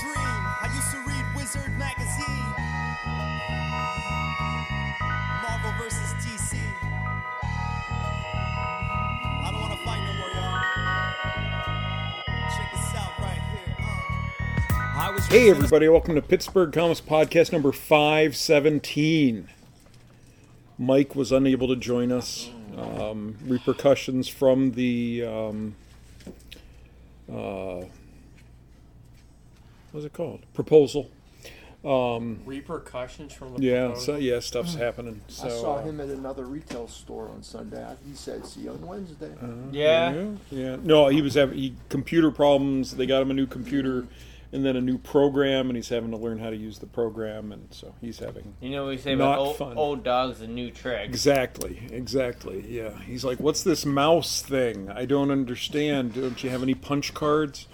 dream. I used to read Wizard magazine. Marvel versus DC. I don't want to fight no more, y'all. Check this out right here. Uh. I was Hey, everybody, welcome to Pittsburgh Comics Podcast number 517. Mike was unable to join us. Um, repercussions from the. Um, uh, what's it called? Proposal. repercussions from the Yeah, proposal? so yeah, stuff's happening. So I saw uh, him at another retail store on Sunday. He said, "See you on Wednesday." Yeah. Yeah, yeah. No, he was having he, computer problems. They got him a new computer, and then a new program, and he's having to learn how to use the program, and so he's having You know what we say Not about old, fun. old dogs and new tricks. Exactly, exactly. Yeah. He's like, "What's this mouse thing? I don't understand. Don't you have any punch cards?"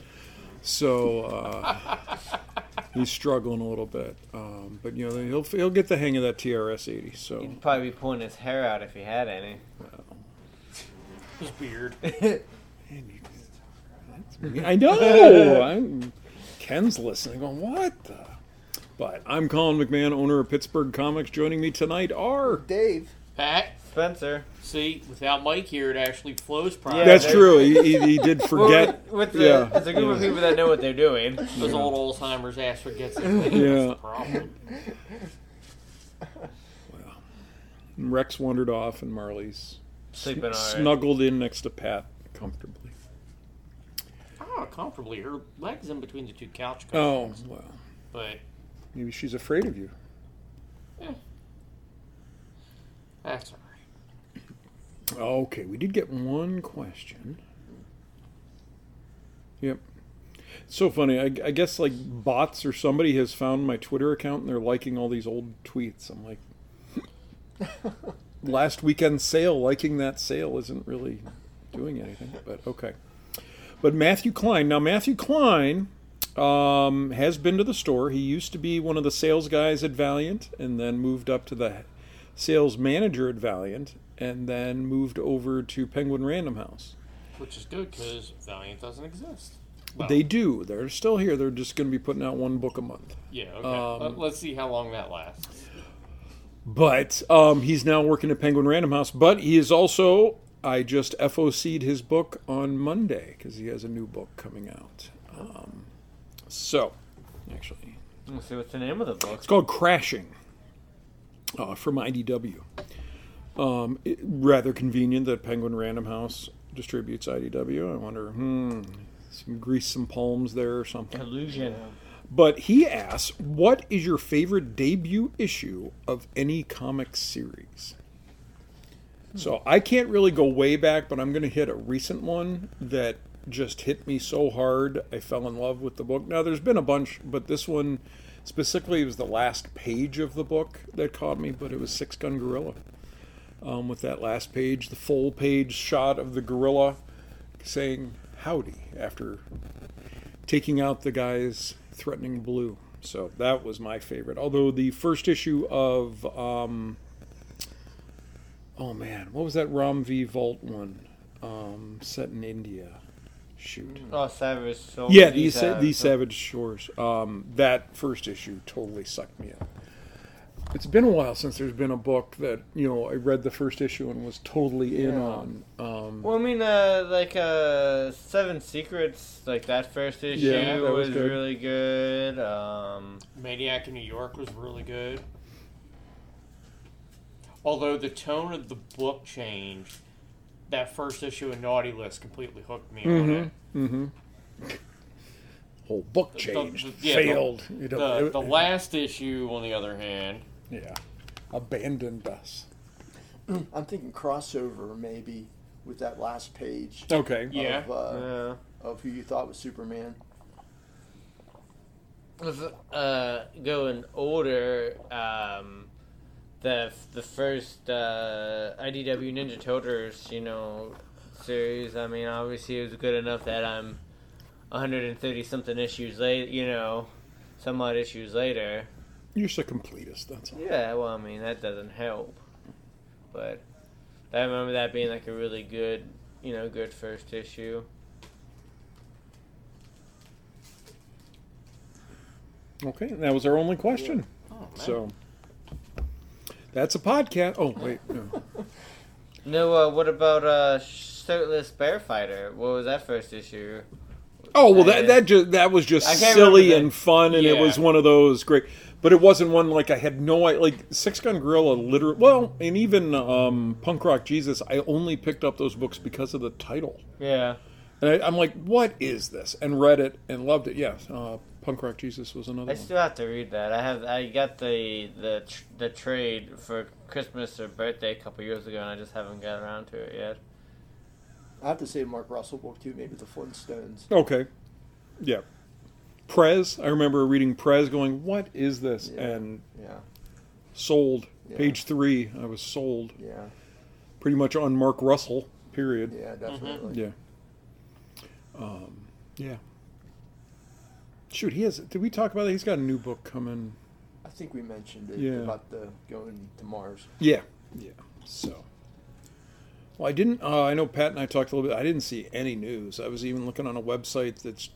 So uh, he's struggling a little bit, um, but you know he'll he'll get the hang of that TRS eighty. So He'd probably be pulling his hair out if he had any. His beard. I know. I'm, Ken's listening, going, "What?" the? But I'm Colin McMahon, owner of Pittsburgh Comics. Joining me tonight are Dave, Pat, Spencer. see, without Mike here, it actually flows properly. Yeah, that's they- true. He, he, he did Well, forget. with, with the, yeah, it's a group of people that know what they're doing. Those old Alzheimer's ass forgets everything. Yeah. That's the problem. Rex wandered off, and Marley's Sleeping alright. snuggled in next to Pat comfortably. Oh, comfortably. Her legs in between the two couch Oh well, But maybe she's afraid of you. That's all right. Okay, we did get one question. Yep. So funny. I, I guess like bots or somebody has found my Twitter account and they're liking all these old tweets. I'm like, last weekend sale, liking that sale isn't really doing anything. But okay. But Matthew Klein. Now Matthew Klein um, has been to the store. He used to be one of the sales guys at Valiant, and then moved up to the sales manager at Valiant, and then moved over to Penguin Random House. Which is good because Valiant doesn't exist. Well, They do. They're still here. They're just going to be putting out one book a month. Yeah, okay. Um, Let, let's see how long that lasts. But um, he's now working at Penguin Random House. But he is also. I just FOC'd his book on Monday because he has a new book coming out. Um, so, actually, Let's see what's the name of the book. It's called Crashing uh, from IDW. Um, it- rather convenient that Penguin Random House distributes IDW. I wonder, hmm, some grease some palms there or something. Illusion. But he asks, what is your favorite debut issue of any comic series? So I can't really go way back, but I'm going to hit a recent one that just hit me so hard I fell in love with the book. Now there's been a bunch, but this one specifically it was the last page of the book that caught me. But it was Six Gun Gorilla. Um, with that last page, the full page shot of the gorilla saying "Howdy" after taking out the guys threatening blue. So that was my favorite. Although the first issue of um, oh man, what was that Rom V Vault one um, set in India? Shoot. Oh, Savage Soul. Yeah, these sa- these Savage Shores. Um, that first issue totally sucked me in. It's been a while since there's been a book that you know I read the first issue and was totally in Yeah. on. Um, Well, I mean, uh, like uh, Seven Secrets, like that first issue Yeah, that was was, good. really good. Um, Maniac in New York was really good. Although the tone of the book changed, that first issue of Naughty List completely hooked me on it. mm-hmm. Whole book changed, the- yeah, the- failed. you know, The, the last issue, on the other hand, yeah, abandoned us. I'm thinking crossover maybe with that last page Okay. Yeah. of, uh, yeah. of who you thought was Superman. With, uh, going older, um, the the first uh, IDW Ninja Turtles, you know, series. I mean, obviously it was good enough that I'm 130 something issues late. You know, some odd issues later. You're just a completist. That's all. Yeah, well, I mean that doesn't help, but I remember that being like a really good, you know, good first issue. Okay, that was our only question. Oh, man. So that's a podcast. Oh wait, no. No, uh, what about uh, Shirtless Bear Fighter? What was that first issue? Oh well, that that just that was just silly and fun, and it was one of those great. But it wasn't one like I had no like Six Gun Gorilla. Literally, well, and even um, Punk Rock Jesus. I only picked up those books because of the title, Yeah. and I, I'm like, "What is this?" And read it and loved it. Yes, uh, Punk Rock Jesus was another I one. still have to read that. I have I got the the tr- the trade for Christmas or birthday a couple years ago, and I just haven't got around to it yet. I have to say Mark Russell book too, maybe the Flintstones. Okay, yeah. Prez. I remember reading Prez, going, "What is this?" Yeah. And Yeah, sold. Yeah. Page three, I was sold. yeah, Pretty much on Mark Russell. Period. yeah, definitely. Yeah. Um, yeah. Shoot, he has. Did we talk about that? He's got a new book coming. I think we mentioned it Yeah. about the going to Mars. Yeah. Yeah. So. Well, I didn't. Uh, I know Pat and I talked a little bit. I didn't see any news. I was even looking on a website that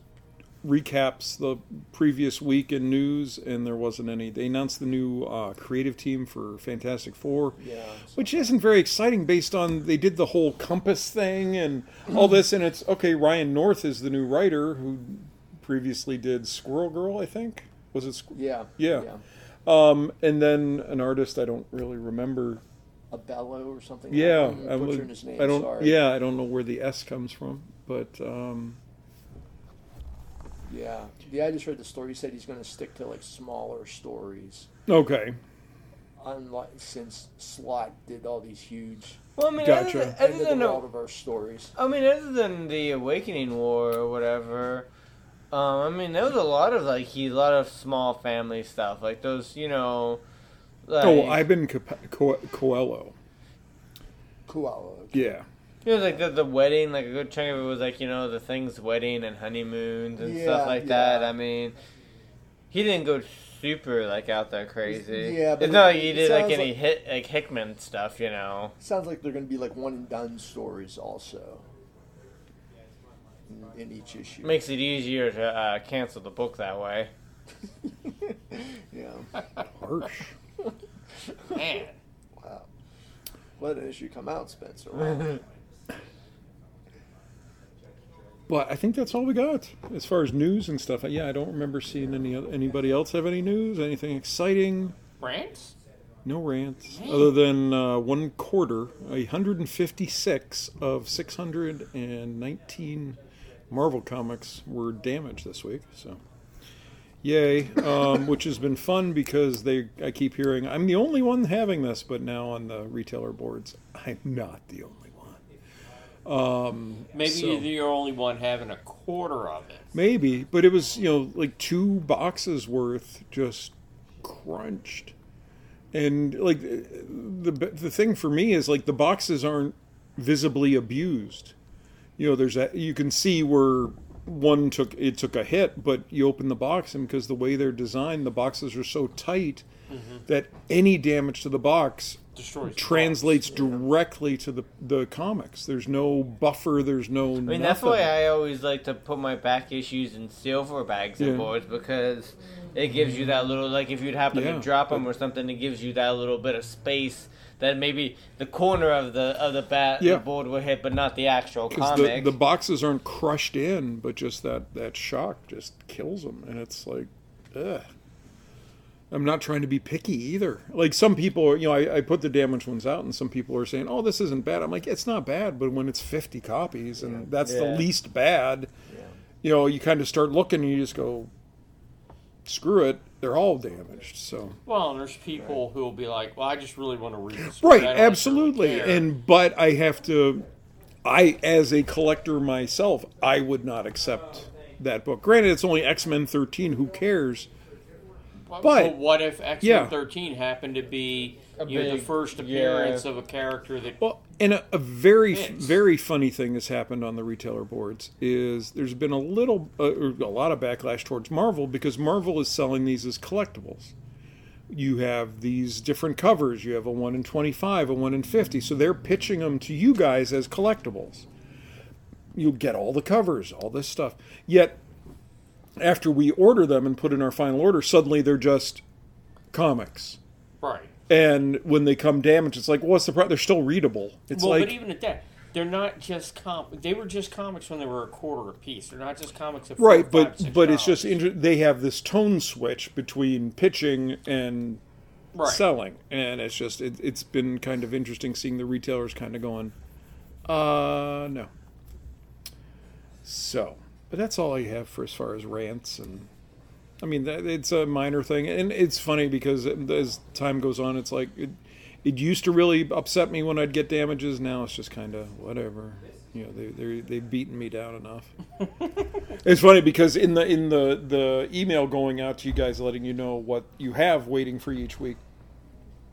recaps the previous week in news, and there wasn't any. They announced the new uh, creative team for Fantastic Four. Yeah, which isn't very exciting based on they did the whole compass thing and all this and it's okay ryan north is the new writer who previously did squirrel girl i think was it Squ- yeah, Yeah. um and then an artist i don't really remember A bellow or something. yeah I'm I, butchering his name. I don't sorry. yeah i don't know where the s comes from but um yeah, yeah. I just heard the story. He said he's going to stick to like smaller stories, okay unlike since Slott did all these huge Well, I mean, Gotcha. other than, end other of the than world stories. I mean, other than the Awakening War or whatever, um, I mean, there was a lot of like he, a lot of small family stuff, like those, you know. Like, oh ivan Cap- Co- coelho Koala. yeah It was like the, the wedding, like a good chunk of it was like you know the things wedding and honeymoons and Yeah, stuff like that. I mean, he didn't go super like out there crazy. Yeah, but it's not like he did like any like- hit like Hickman stuff, you know. Sounds like they're going to be like one and done stories also. In, in each issue. Makes it easier to uh, cancel the book that way. yeah. harsh Man. Wow. Let an issue come out, Spencer. Wow. But I think that's all we got as far as news and stuff. Yeah, I don't remember seeing any oth- anybody else have any news, anything exciting. Rants? No rants other than uh, one quarter, 156 of 619 Marvel comics were damaged this week. So, yay! Um, which has been fun because they. I keep hearing I'm the only one having this, but now on the retailer boards, I'm not the only one. Um, Maybe so- you're the only one having a quarter of it. Maybe, but it was you know like two boxes worth just crunched, and like the the thing for me is like the boxes aren't visibly abused. You know, there's a you can see where one took it took a hit, but you open the box and because the way they're designed, the boxes are so tight mm-hmm. that any damage to the box Destroys the translates box. directly to the the comics. There's no buffer. There's no. I mean, that's why I always like to put my back issues in silver bags and boards because it gives you that little, like, if you'd happen Yeah, to drop them but- or something, it gives you that little bit of space that maybe the corner of the of the bat Yeah. the board will hit, but not the actual because the, comic. the boxes aren't crushed in, but just that that shock just kills them, and it's like, ugh. I'm not trying to be picky either. Like some people, are, you know, I, I put the damaged ones out, and some people are saying, "Oh, this isn't bad." I'm like, "It's not bad," but when it's 50 copies, and that's the least bad, Yeah. you know, you kind of start looking, and you just go, "Screw it." They're all damaged, so Well, and there's people who will be like, "Well, I just really want to read this." right, absolutely. care." And but I have to, I as a collector myself, I would not accept that book. Granted, it's only X Men 13. Who cares? But, but- what if X Men yeah. 13 13 happened to be A you know, the big- first yeah. appearance of a character that Well, and a, a very, Fits. very funny thing has happened on the retailer boards is there's been a little, uh, a lot of backlash towards Marvel because Marvel is selling these as collectibles. You have these different covers. You have a one in twenty-five, a one in fifty. So they're pitching them to you guys as collectibles. You'll get all the covers, all this stuff. Yet after we order them and put in our final order, suddenly they're just comics. Right. And when they come damaged, it's like, well, what's the problem? They're still readable. It's well, like, but even at that, they're not just com. They were just comics when they were a quarter a piece. They're not just comics at right, five, but six but it's just inter- they have this tone switch between pitching and right. selling, and it's just it, it's been kind of interesting seeing the retailers kind of going, uh, no. So, but that's all I have for as far as rants and. I mean, that, it's a minor thing, and it's funny because as time goes on, it's like it, it used to really upset me when I'd get damages. Now it's just kind of whatever. You know, they they they've beaten me down enough. it's funny because in the in the the email going out to you guys, letting you know what you have waiting for you each week,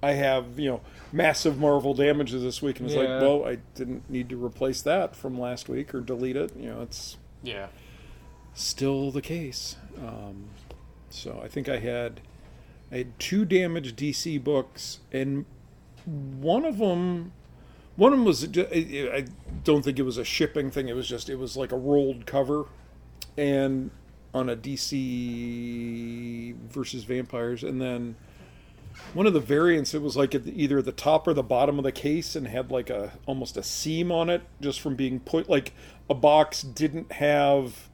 I have you know massive Marvel damages this week, and it's Yeah. like, well, I didn't need to replace that from last week or delete it. You know, it's Yeah. Still the case. Um, so I think I had I had two damaged DC books, and one of them, one of them was I don't think it was a shipping thing. It was just it was like a rolled cover, and on a DC versus vampires, and then one of the variants it was like at the, either the top or the bottom of the case and had like a almost a seam on it just from being put like a box didn't have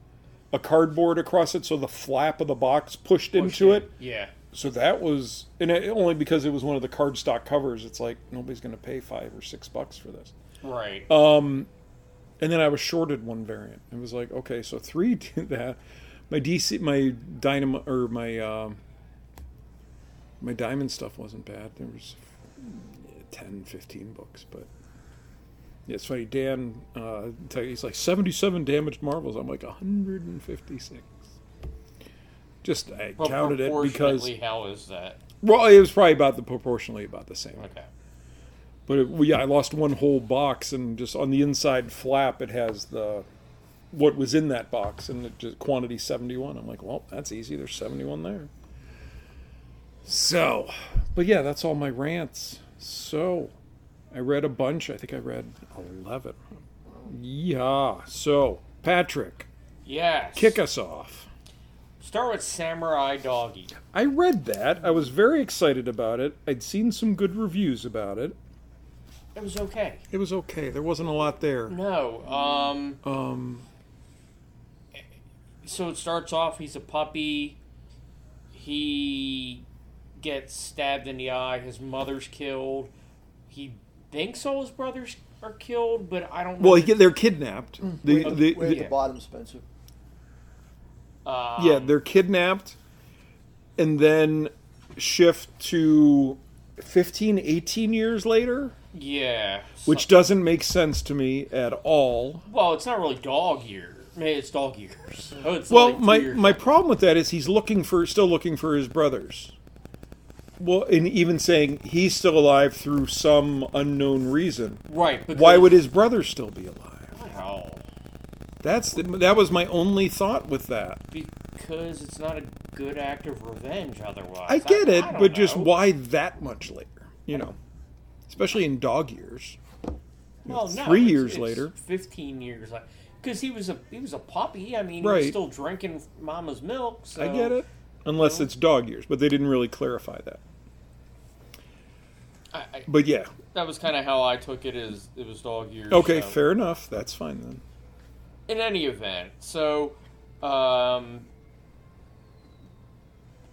a cardboard across it so the flap of the box pushed, into it Yeah. so that was and it, only because it was one of the cardstock covers it's like nobody's going to pay five or six bucks for this Right. um, and then I was shorted one variant. It was like, okay, so three did that. My DC, my dynamo or my um, my diamond stuff wasn't bad. There was 10, 15 books, but it's funny. Dan, uh, he's like seventy-seven damaged Marvels. I'm like hundred and fifty-six. Just I well, counted it because how is that? well, it was probably about the proportionally about the same. Okay. But it, well, yeah, I lost one whole box, and just on the inside flap, it has the what was in that box, and it just quantity seventy one. I'm like, well, that's easy. There's seventy one there. So, but yeah, that's all my rants. So, I read a bunch. I think I read eleven. Yeah. So, Patrick, Yes. kick us off. Start with Samurai Doggy. I read that. I was very excited about it. I'd seen some good reviews about it. It was okay. It was okay. There wasn't a lot there. No. Um. Um, So it starts off. He's a puppy. He gets stabbed in the eye. His mother's killed. He thinks all his brothers are killed, but I don't. know. well, he, they're kidnapped. The, way, the, way the- at the bottom, Spencer. Um, yeah, they're kidnapped and then shift to 15, 18 years later, Yeah. which doesn't make sense to me at all. Well, it's not really dog years. Maybe it's dog years. Oh, it's Well, like my years my problem with that is he's looking for still looking for his brothers. Well, and even saying he's still alive through some unknown reason. right. Why would his brother still be alive? Well, That's the, that was my only thought with that. because it's not a good act of revenge. Otherwise, I get it, I but just why that much later? You know, especially in dog years. Well, no, three it's- years it's later. fifteen years later, because he was a he was a puppy. I mean, he was still drinking mama's milk. So I get it, unless it's dog years, but they didn't really clarify that. I, I, But yeah, that was kind of how I took it. Is it was dog years. okay, so- fair enough. That's fine then. in any event, so um,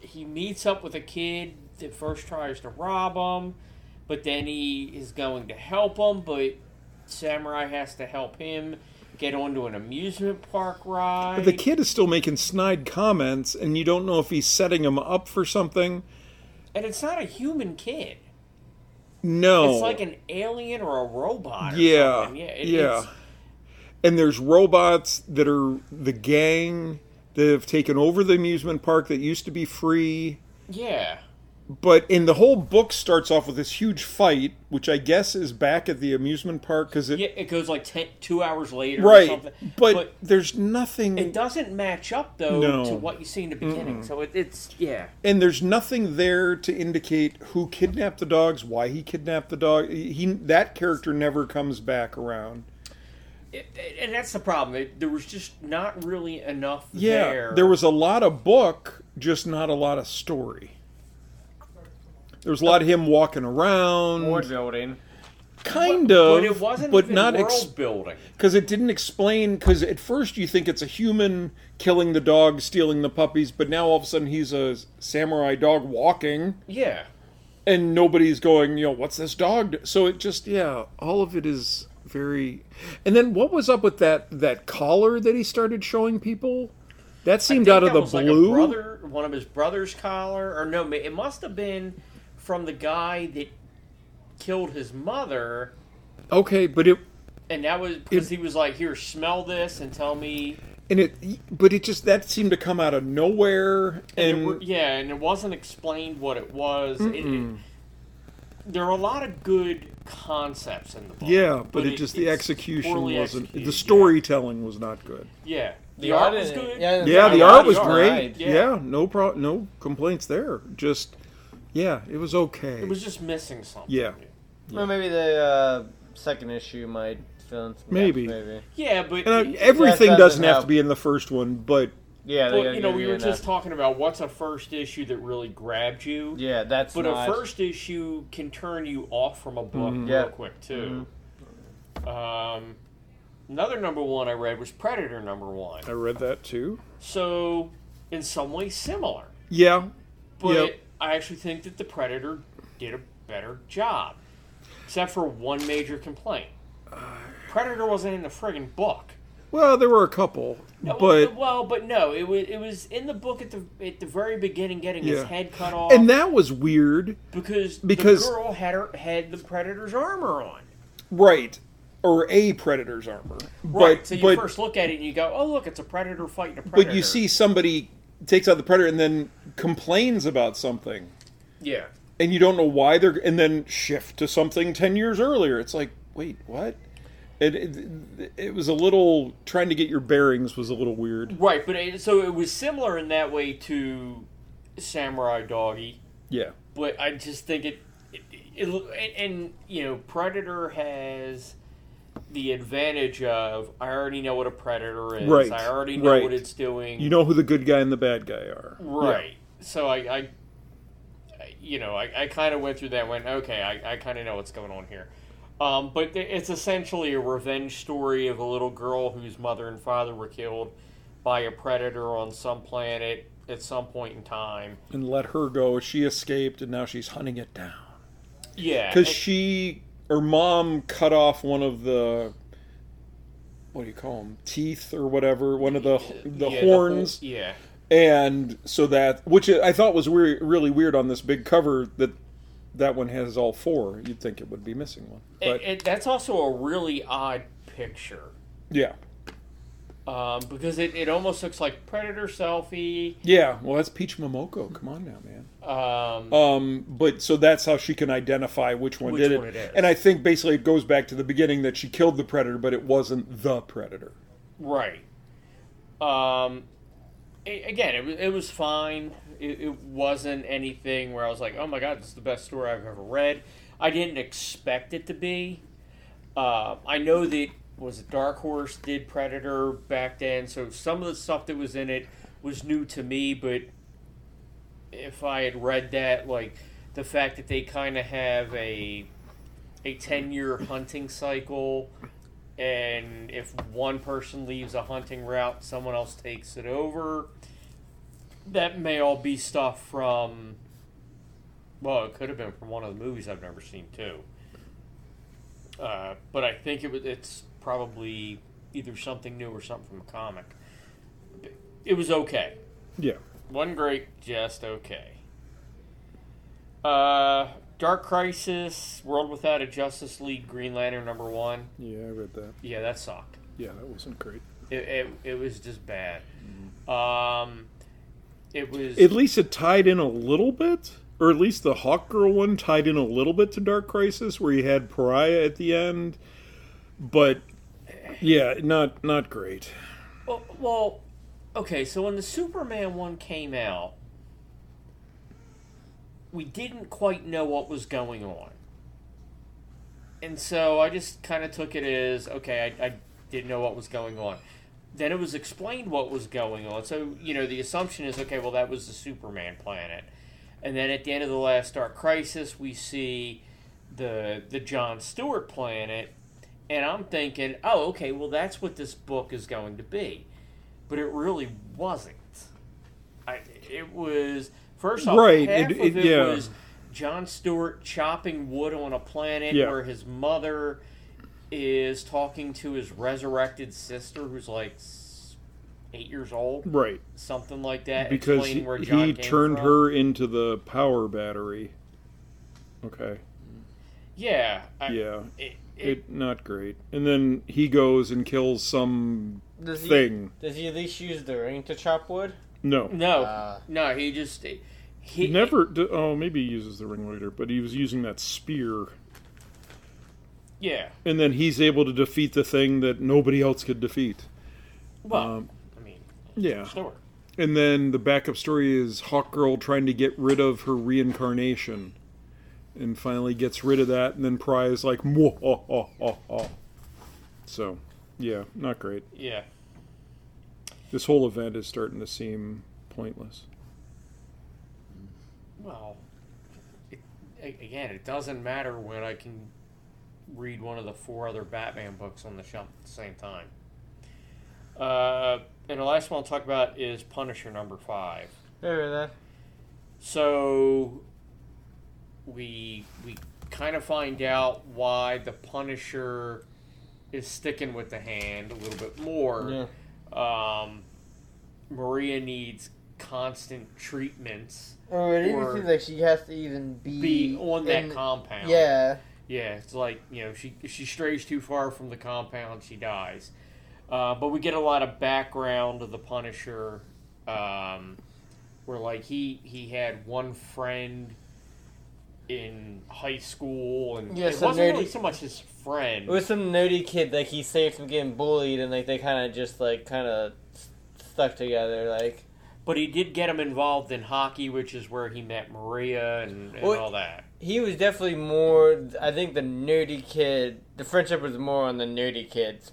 he meets up with a kid that first tries to rob him, but then he is going to help him, but Samurai has to help him get onto an amusement park ride. But the kid is still making snide comments, and you don't know if he's setting him up for something. and it's not a human kid. No, It's like an alien or a robot. Or yeah, something. yeah, it- yeah. And there's robots that are the gang that have taken over the amusement park that used to be free. yeah. But in the whole book starts off with this huge fight, which I guess is back at the amusement park because it Yeah, it goes like ten, two hours later or right. something. But, there's nothing, it doesn't match up though No. to what you see in the beginning. So it, it's yeah. and there's nothing there to indicate who kidnapped the dogs, why he kidnapped the dog. He that character never comes back around. it, and that's the problem. It, there was just not really enough Yeah, there. there was a lot of book, just not a lot of story. There was a lot of him walking around, World building. kind of, but it wasn't but even not world building. because it didn't explain. Because at first you think it's a human killing the dog, stealing the puppies, but now all of a sudden he's a samurai dog walking, Yeah, and nobody's going, you know, what's this dog? do-" So it just, yeah, all of it is very. And then what was up with that that collar that he started showing people? That I seemed think out of the was like a blue. brother, one of his brother's collar, or no, it must have been from the guy that killed his mother. Okay, but it And that was because he was like, "Here, smell this and tell me." and it but it just that seemed to come out of nowhere And, it and were- yeah, and it wasn't explained what it was. It, it, there are a lot of good concepts in the book. yeah but, it, just the execution wasn't executed, the storytelling was not good Yeah, yeah. the, The art art was good. yeah, yeah the Yeah, art was great right, yeah. yeah. no pro no complaints there just yeah it was okay It was just missing something. Yeah. Well, maybe the uh, second issue might fill in some gaps, Maybe. maybe. Yeah, but and, uh, everything doesn't doesn't have help. to be in the first one but Yeah, they you know, we were enough. just talking about what's a first issue that really grabbed you. Yeah, that's But not. a first issue can turn you off from a book real Yeah. quick too. Um, another number one I read was Predator number one. i read that too So, in some ways, similar. yeah But Yep. I actually think that the Predator did a better job, except for one major complaint. Predator wasn't in the friggin' book. well there were a couple No, but well, but no, it was it was in the book at the at the very beginning, getting his head cut off, and that was weird because because- the girl had her had the Predator's armor on. right or a predator's armor Right. but so you but first look at it and you go, "Oh, look, it's a Predator fighting a Predator." but you see somebody takes out the predator and then complains about something. Yeah, and you don't know why they're and then shift to something 10 years earlier. It's like wait what? It, it, it was a little trying to get your bearings was a little weird. Right. But it, so it was similar in that way to Samurai Doggy. yeah. But I just think it, it, it, and, and you know, Predator has the advantage of I already know what a predator is. Right, I already know right. what it's doing. you know who the good guy and the bad guy are right? So I, I, you know, I, I kind of went through that. and Went okay. I, I kind of know what's going on here. Um, but it's essentially a revenge story of a little girl whose mother and father were killed by a predator on some planet at some point in time. and let her go she escaped and now she's hunting it down Yeah, because she her mom cut off one of the what do you call them teeth or whatever one of the the yeah, horns. Whole- yeah. and so that which I thought was weird, really weird on this big cover that that one has all four. You'd think it would be missing one, but It, it, that's also a really odd picture. Yeah, um, because it, it almost looks like Predator selfie. yeah. Well, that's Peach Momoko. Come on now, man. Um, Um, but so that's how she can identify which one Which did one it. it is. And I think basically it goes back to the beginning that she killed the predator, but it wasn't the predator. right. Um, a- again, it was, it was fine. It, it wasn't anything where I was like, oh my god, this is the best story I've ever read. I didn't expect it to be. Uh, I know that was it Dark Horse did Predator back then, so some of the stuff that was in it was new to me. But if I had read that, like the fact that they kind of have a a ten year hunting cycle, and if one person leaves a hunting route, someone else takes it over. That may all be stuff from. Well, it could have been from one of the movies I've never seen too. Uh, but I think it was. It's probably either something new or something from a comic. It was okay. Yeah. Wasn't great, just okay. Uh, Dark Crisis, World Without a Justice League, Green Lantern number one. Yeah, I read that. Yeah, that sucked. Yeah, that wasn't great. It, it, it was just bad. Um, it was. At least it tied in a little bit, or at least the Hawk Girl one tied in a little bit to Dark Crisis, where you had Pariah at the end. But yeah, not not great. Well, well, okay. So when the Superman one came out, we didn't quite know what was going on, and so I just kind of took it as okay. I, I didn't know what was going on. Then it was explained what was going on. So, you know, the assumption is okay, well, that was the Superman planet. And then at the end of the last Dark Crisis, we see the the John Stewart planet, and I'm thinking, oh, okay, well, that's what this book is going to be. But it really wasn't. I, it was first off, Right, half it- of it- it yeah. was John Stewart chopping wood on a planet Yeah. where his mother is talking to his resurrected sister, who's like eight years old, Right. something like that. Because he, he turned from. her into the power battery. Okay. Yeah, I, Yeah. It, it, It not great. And then he goes and kills some Does he, thing. Does he at least use the ring to chop wood? No. no, Ah. no, he just he, He never. d- Oh, maybe he uses the ring later, but he was using that spear, Yeah, and then he's able to defeat the thing that nobody else could defeat. well, Um, I mean, Yeah. Stewart. And then the backup story is Hawkgirl trying to get rid of her reincarnation, and finally gets rid of that. And then Pry is like, so, yeah, not great. Yeah, This whole event is starting to seem pointless. well, it, again, it doesn't matter when I can read one of the four other Batman books on the shelf at the same time. Uh, and the last one I'll talk about is Punisher number five. Remember that? So we we kind of find out why the Punisher is sticking with the hand a little bit more. Yeah. Um, Maria needs constant treatments. Or it even seems like she has to even be, Be on that in- compound. Yeah. Yeah, it's like you know she if she strays too far from the compound, she dies. Uh, but we get a lot of background of the Punisher, um, where like he he had one friend in high school, and Yeah, it wasn't nerdy- really so much his friend. It was some nerdy kid like he saved from getting bullied, and like they kind of just like kind of stuck together. Like but he did get him involved in hockey, which is where he met Maria and, and Well, all that. he was definitely more. I think the nerdy kid, the friendship was more on the nerdy kid's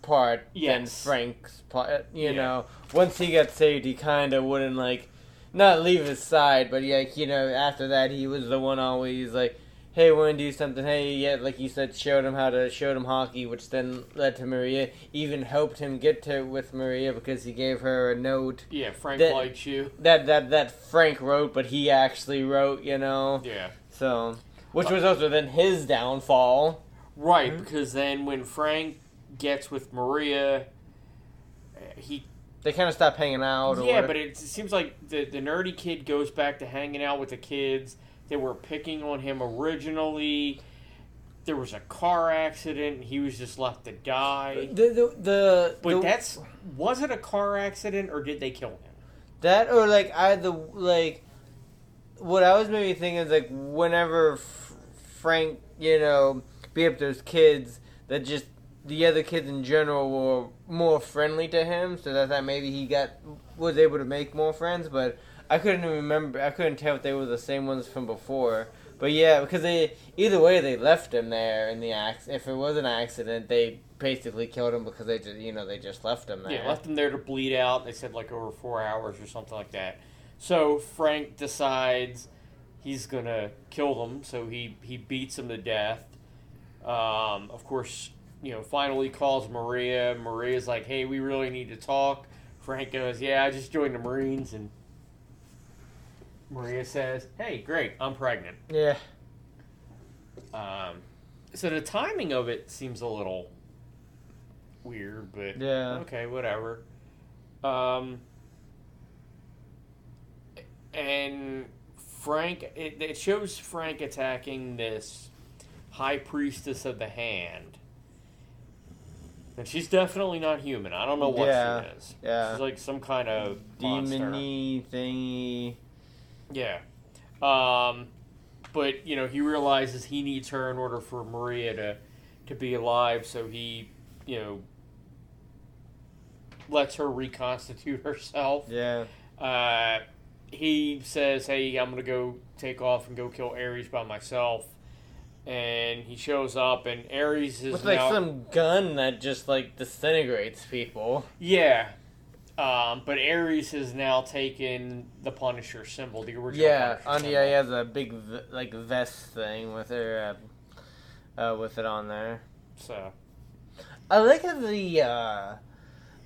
part than Frank's part. You Yeah. know, once he got saved, he kind of wouldn't like not leave his side, but like you know, after that, he was the one always like. Hey, want to do something? Hey, yeah, like you said, showed him how to showed him hockey, which then led to Maria. Even helped him get to with Maria because he gave her a note Yeah, Frank that- likes you. that that that Frank wrote, but he actually wrote. You know, Yeah. so, which was also then his downfall. Right, Mhm. because then when Frank gets with Maria, uh, he They kind of stopped hanging out. Or yeah, whatever. but it seems like the the nerdy kid goes back to hanging out with the kids that were picking on him originally. There was a car accident. and He was just left to die. the the the, But the- that's was it a car accident or did they kill him? that or like I the like what I was maybe thinking is like whenever F- Frank you know beat up those kids that just the other kids in general were more friendly to him, so that, that maybe he got was able to make more friends. But I couldn't remember. I couldn't tell if they were the same ones from before. But yeah, because they either way they left him there in the accident. If it was an accident, they basically killed him because they just you know they just left him there. Yeah, left him there to bleed out. They said like over four hours or something like that. So Frank decides he's gonna kill them. So he he beats him to death. Um, of course, you know, finally calls Maria. Maria's like, "Hey, we really need to talk." Frank goes, "Yeah, I just joined the Marines," and Maria says, "Hey, great, I'm pregnant." Yeah. Um, so the timing of it seems a little weird, but Yeah. okay, whatever. Um, and Frank, it, it shows Frank attacking this high priestess of the hand. And she's definitely not human. I don't know what Yeah, she is. yeah. She's like some kind of demony thingy. Yeah. Um, but you know, he realizes he needs her in order for Maria to to be alive, so he, you know, lets her reconstitute herself. Yeah. Uh, he says, "Hey, I'm gonna go take off and go kill Ares by myself." And he shows up, and Ares is With like now some gun that just like disintegrates people. yeah. Um, but Ares has now taken the Punisher symbol, the original. Yeah, Punisher symbol. yeah, he has a big v- like vest thing with her, uh, uh, with it on there. So I like how the uh,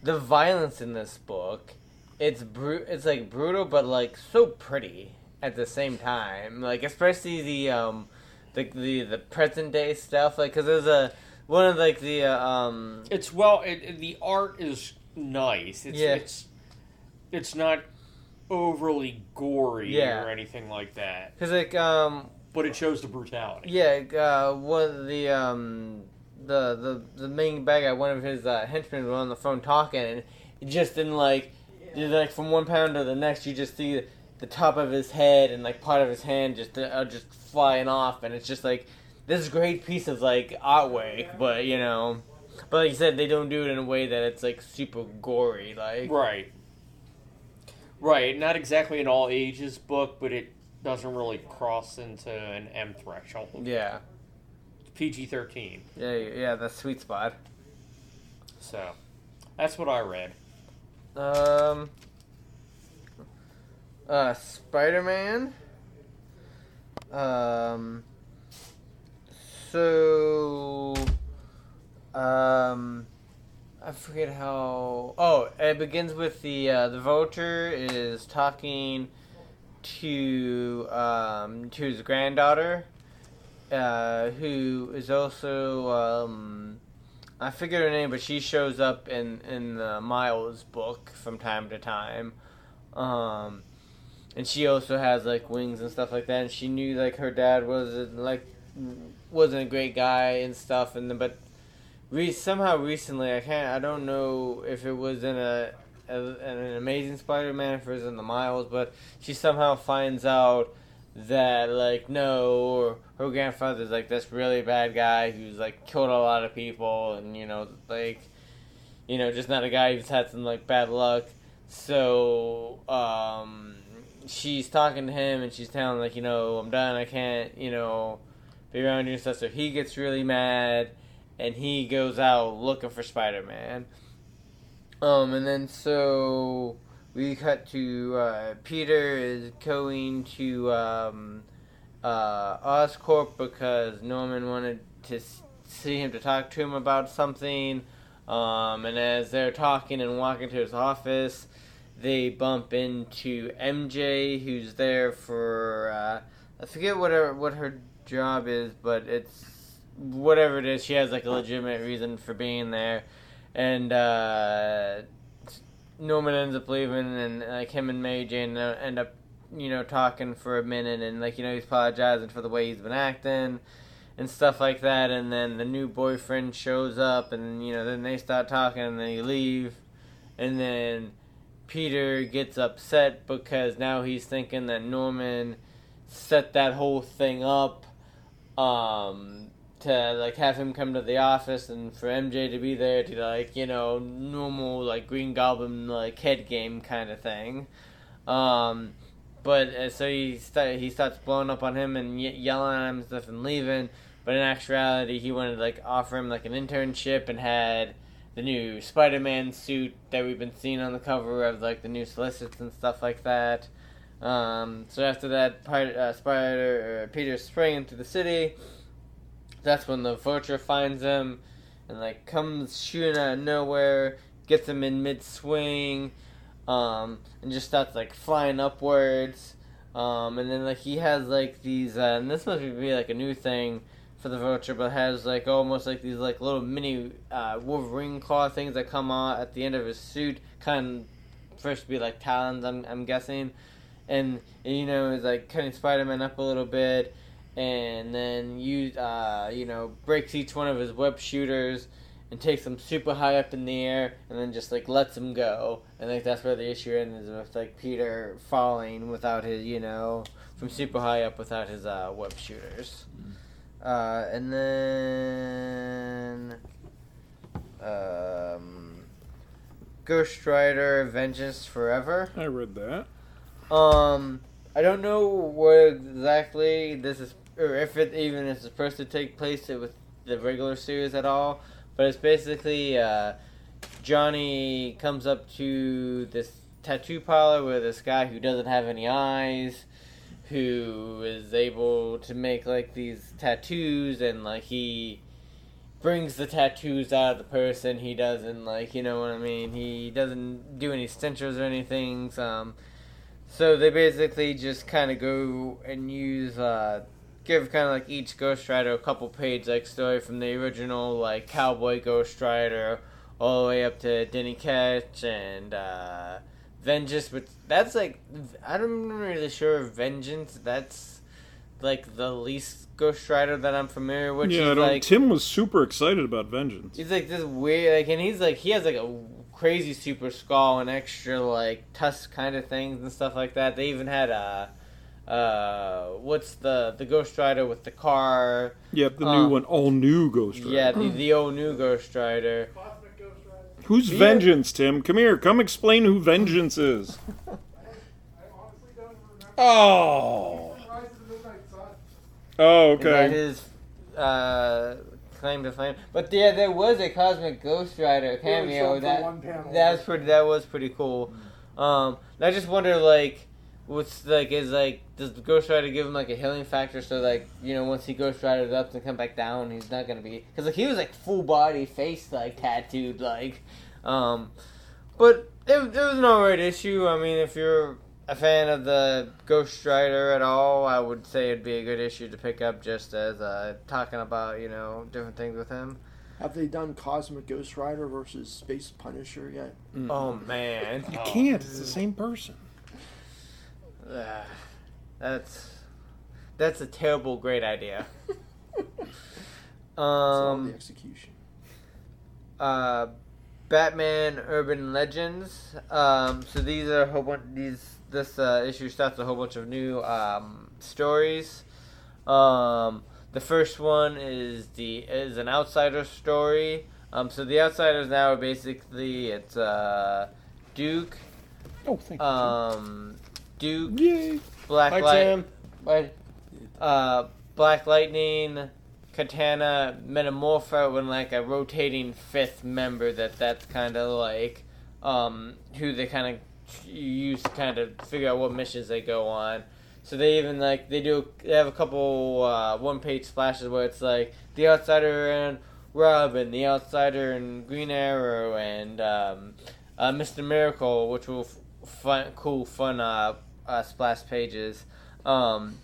the violence in this book. It's bru- It's like brutal, but like so pretty at the same time. Like especially the um, the the, the present day stuff. Like because there's a one of like the uh, um it's well, it, it- the art is nice. It's Yeah. it's it's not overly gory Yeah. or anything like that, because like um but it shows the brutality. Yeah, uh, one of the um, the the the main bad guy, one of his uh, henchmen was on the phone talking, and just in like, like from one pound to the next, you just see the top of his head and like part of his hand just uh, just flying off, and it's just like this great piece of like artwork, but you know, but like you said, they don't do it in a way that it's like super gory, like Right. Right. Not exactly an all ages book, but it doesn't really cross into an M threshold. yeah, PG thirteen. yeah, yeah, the sweet spot. So that's what I read. Um. Uh, Spider Man. Um. So. Um. I forget how. Oh, it begins with the uh, the vulture is talking to um to his granddaughter, uh, who is also um. I forget her name, but she shows up in in the Miles book from time to time, um, and she also has like wings and stuff like that. And she knew like her dad wasn't like wasn't a great guy and stuff. And but re- somehow recently, I can't. I don't know if it was in a, a an Amazing Spider-Man, if it was in the Miles, but she somehow finds out that like no her grandfather's like this really bad guy who's like killed a lot of people and you know like you know just not a guy who's had some like bad luck so um she's talking to him and she's telling like you know i'm done i can't you know be around you and stuff so he gets really mad and he goes out looking for spider-man um and then so we cut to uh, Peter is going to um, uh, Oscorp because Norman wanted to see him to talk to him about something. Um, and as they're talking and walking to his office, they bump into MJ, who's there for uh, I forget what her what her job is, but it's whatever it is. She has like a legitimate reason for being there, and. Uh, Norman ends up leaving, and like him and Mary Jane end up, you know, talking for a minute, and like you know he's apologizing for the way he's been acting, and stuff like that. And then the new boyfriend shows up, and you know then they start talking, and they leave, and then Peter gets upset because now he's thinking that Norman set that whole thing up, um, to like have him come to the office and for MJ to be there to like you know normal like Green Goblin like head game kind of thing. Um, but uh, so he sta- he starts blowing up on him and y- yelling at him and stuff and leaving. But in actuality, he wanted to like offer him like an internship and had the new Spider-Man suit that we've been seeing on the cover of like the new solicits and stuff like that. Um, so after that, uh, Spider Peter sprang into the city that's when the vulture finds him and like comes shooting out of nowhere, gets him in mid swing, um, and just starts like flying upwards. Um, and then like he has like these, uh, and this must be like a new thing for the vulture, but has like almost like these like little mini uh, Wolverine claw things that come out at the end of his suit, kind of first be like talons, I'm I'm guessing, and, you know is like cutting Spider Man up a little bit and then you uh, you know breaks each one of his web shooters and takes them super high up in the air and then just like lets them go. And like that's where the issue ends is with like Peter falling without his you know from super high up without his uh, web shooters. Uh, and then um, Ghost Rider Vengeance Forever. I read that. Um, I don't know what exactly this is or if it even is supposed to take place with the regular series at all. But it's basically uh, Johnny comes up to this tattoo parlor with this guy who doesn't have any eyes, who is able to make like these tattoos, and like he brings the tattoos out of the person. He doesn't like, you know what I mean. He doesn't do any stentures or anything. Um, so they basically just kind of go and use, uh, give kind of like each Ghost Rider a couple page like story from the original like Cowboy Ghost Rider all the way up to Danny Ketch and uh, Vengeance. But that's like I'm not really sure Vengeance. That's like the least Ghost Rider that I'm familiar with. yeah, I don't, like, Tim was super excited about Vengeance. He's like this weird, like, and he's like he has like a crazy super skull and extra like tusk kind of things and stuff like that. They even had uh, uh, what's the the Ghost Rider with the car? Yep, the Uh, new one, all new Ghost Rider. Yeah, the, the old new Ghost Rider. Who's Yeah. Vengeance, Tim? Come here, come explain who Vengeance is. Oh. Oh, okay. his uh, claim to fame? But yeah, there was a Cosmic Ghost Rider cameo for that one panel. that was pretty. That was pretty cool. Um, I just wonder, like, what's like is like does the Ghost Rider give him like a healing factor? So like you know once he Ghost Riders up and come back down, he's not gonna be because like he was like full body face like tattooed like, um, but it, it was an alright issue. I mean, if you're a fan of the Ghost Rider at all, I would say it'd be a good issue to pick up just as uh, talking about you know different things with him. Have they done Cosmic Ghost Rider versus Space Punisher yet? Oh man, You can't. It's the same person. That's that's a terrible great idea. It's all the um, execution. uh, Batman Urban Legends. Um, so these are a whole bunch. These this uh, issue starts a whole bunch of new um, stories. Um, the first one is the is an outsider story. Um, so the outsiders now are basically it's uh, Duke, Oh, thank you. um, Duke, Yay. Black Light. Uh, Black Lightning, Katana, Metamorpho, and like a rotating fifth member that that's kind of like um, who they kind of use to kind of figure out what missions they go on. So they even like they do they have a couple uh, one page splashes where it's like the outsider and Robin, the outsider and Green Arrow and um, uh, Mr. Miracle, which will f- fun cool fun uh, uh, splash pages. Um,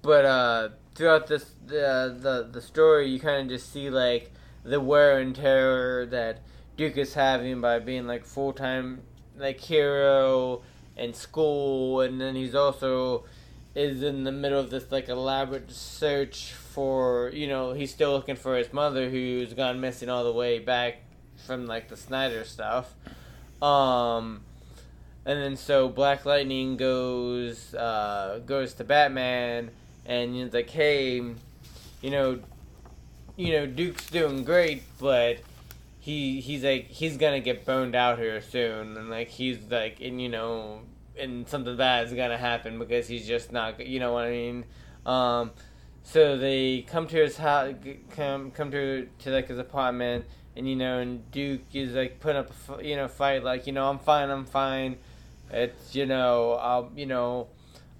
but uh, throughout this the the the story, you kind of just see like the wear and tear that Duke is having by being like full time like hero in school, and then he's also is in the middle of this like elaborate search for you know he's still looking for his mother who's gone missing all the way back from like the Snyder stuff. Um, and then so Black Lightning goes uh, goes to Batman, and he's like, "Hey, you know, you know, Duke's doing great, but he he's like he's gonna get boned out here soon, and like he's like, and you know, and something bad is gonna happen because he's just not, you know what I mean." Um, so they come to his house, come come to to like his apartment, and you know, and Duke is like putting up, a you know, fight like, you know, I'm fine, I'm fine. It's you know, I'll you know,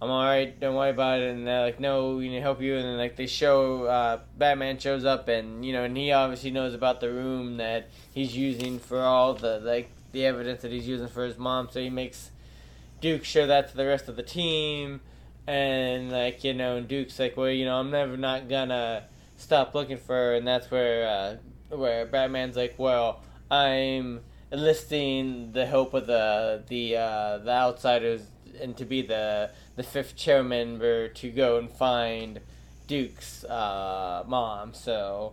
I'm all right. Don't worry about it. And they're like, no, we need to help you. And then like they show, uh, Batman shows up, and you know, and he obviously knows about the room that he's using for all the like the evidence that he's using for his mom. So he makes Duke show that to the rest of the team, and like you know, and Duke's like, well, you know, I'm never not gonna stop looking for her, and that's where uh, where Batman's like, well, I'm enlisting the help of the the uh, the outsiders and to be the the fifth chair member to go and find Duke's uh, mom. So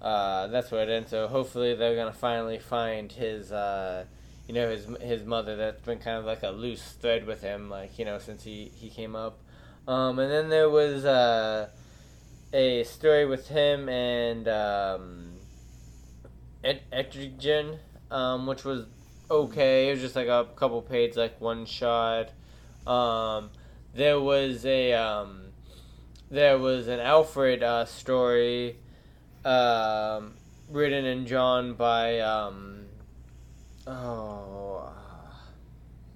uh, that's what it ends. So hopefully they're gonna finally find his uh, you know his his mother. That's been kind of like a loose thread with him, like you know since he he came up. Um, and then there was uh, a story with him and um, Et- Etrigan, um, which was okay. It was just like a couple page, like one shot. Um, there was a um, there was an Alfred uh, story um, written and drawn by um, oh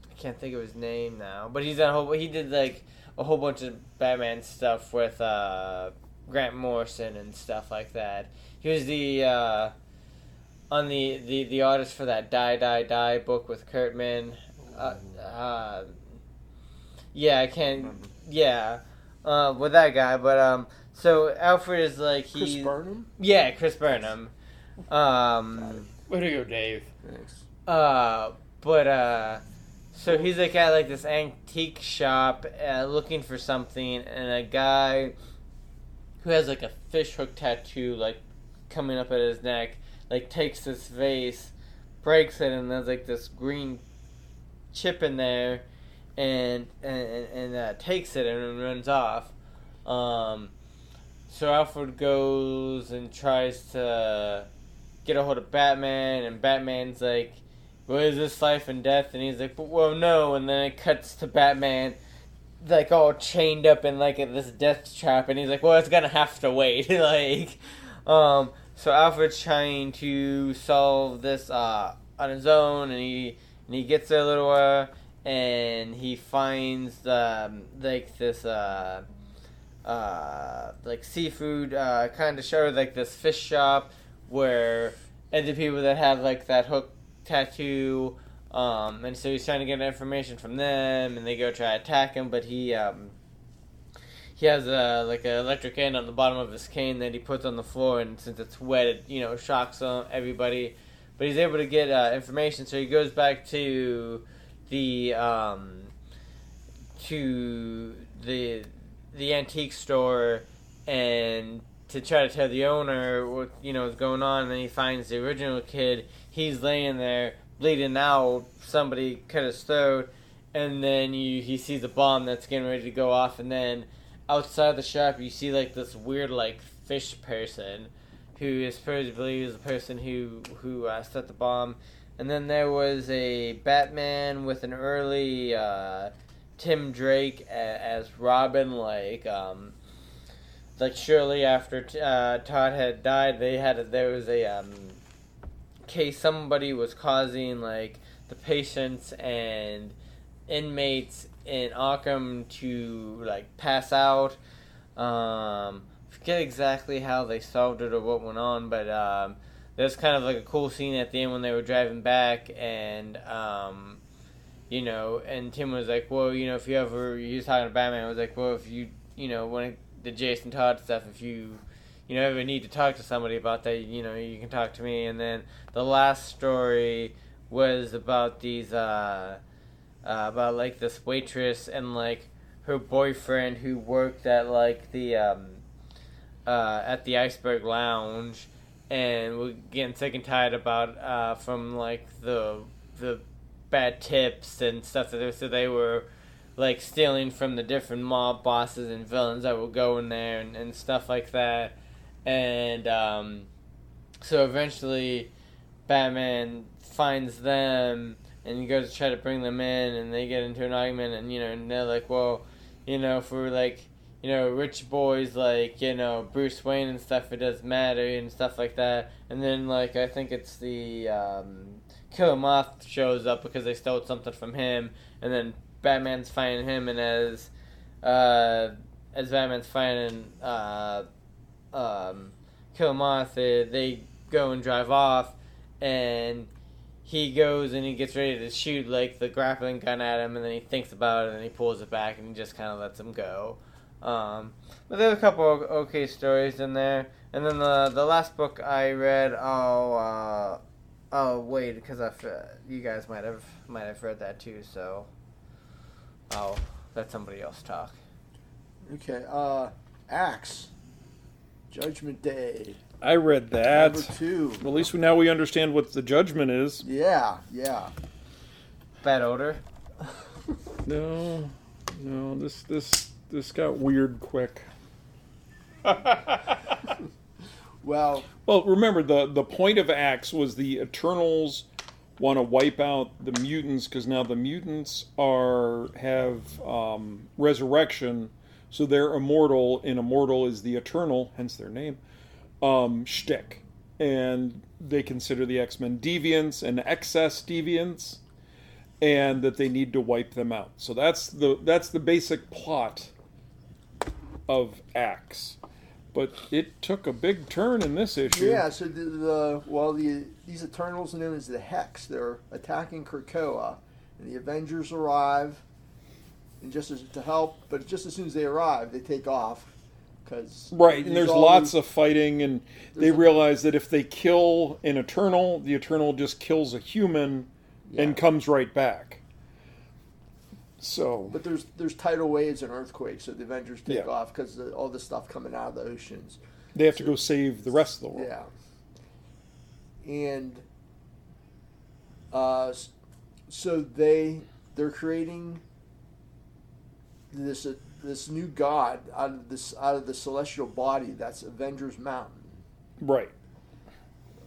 I can't think of his name now, but he's done a whole he did like a whole bunch of Batman stuff with uh, Grant Morrison and stuff like that. He was the uh, on the, the the artist for that Die Die Die book with Kirkman. Uh, uh, yeah, I can't. Yeah, uh, with that guy. But um, so Alfred is like he. Chris. Burnham. Yeah, Chris Burnham. Um, Way to go, Dave. Thanks. uh, but uh, so he's like at like this antique shop uh, looking for something, and a guy who has like a fish hook tattoo like coming up at his neck, like takes this vase, breaks it, and there's like this green chip in there, and and and uh, takes it and runs off. Um, so Alfred goes and tries to get a hold of Batman, and Batman's like, "What is this life and death?" And he's like, "But well, no." And then it cuts to Batman, like all chained up in like this death trap, and he's like, "Well, it's gonna have to wait." like, um, so Alfred's trying to solve this uh, on his own, and he and he gets there a little while, and he finds um, like this. Uh, uh, like seafood uh, kind of show, like this fish shop where and the people that have like that hook tattoo, um, and so he's trying to get information from them, and they go try to attack him, but he um, he has a like an electric end on the bottom of his cane that he puts on the floor, and since it's wet, it you know shocks everybody. But he's able to get uh, information, so he goes back to the um, to the the antique store and to try to tell the owner what you know is going on and then he finds the original kid he's laying there bleeding out somebody cut his throat and then you he sees a bomb that's getting ready to go off and then outside the shop you see like this weird like fish person who is supposedly is the person who who uh, set the bomb. And then there was a batman with an early uh, Tim Drake as Robin, like um, like shortly after uh, Todd had died, they had a, there was a um, case somebody was causing like the patients and inmates in Arkham to like pass out. Um, forget exactly how they solved it or what went on, but um, there's kind of like a cool scene at the end when they were driving back and. Um, you know, and Tim was like, well, you know, if you ever, he was talking to Batman, I was like, well, if you, you know, when the Jason Todd stuff, if you, you know, ever need to talk to somebody about that, you know, you can talk to me. And then the last story was about these, uh, uh, about like this waitress and like her boyfriend who worked at like the, um, uh, at the Iceberg Lounge, and we're getting sick and tired about, uh, from like the, the, bad tips and stuff that they so they were like stealing from the different mob bosses and villains that would go in there and, and stuff like that. And um, so eventually batman finds them and goes to try to bring them in and they get into an argument and you know and they're like well you know for like you know rich boys like you know bruce wayne and stuff it doesn't matter and stuff like that. And then like i think it's the um, Killer Moth shows up because they stole something from him, and then Batman's finding him, and as uh, as Batman's finding uh, um, Killer Moth, they, they go and drive off, and he goes and he gets ready to shoot like the grappling gun at him, and then he thinks about it, and he pulls it back, and he just kind of lets him go. Um, but there's a couple of okay stories in there, and then the the last book I read, oh. Uh, Oh wait, because I you guys might have might have read that too. So I'll let somebody else talk. Okay. Uh, Axe. Judgment Day. I read that. Number two. Well, at least we, now we understand what the judgment is. Yeah, yeah. Bad odor. No, no, this this this got weird quick. Well, Well, remember the the point of Axe was the Eternals want to wipe out the mutants because now the mutants are have um, resurrection, So they're immortal, and immortal is the eternal, hence their name, um, shtick. And they consider the X Men deviants and excess deviants, and that they need to wipe them out. So that's the that's the basic plot of Axe. But it took a big turn in this issue. Yeah, so the, the well, the these Eternals known as the Hex, they're attacking Krakoa, and the Avengers arrive, and just as to help, but just as soon as they arrive, they take off, because Right, and there's lots of fighting, and they realize that if they kill an Eternal, the Eternal just kills a human and comes right back. So, But there's there's tidal waves and earthquakes, so the Avengers take Yeah. off because all the stuff coming out of the oceans. they have to go save the rest of the world. Yeah. And uh, so they they're creating this uh, this new god out of this out of the celestial body that's Avengers Mountain. Right.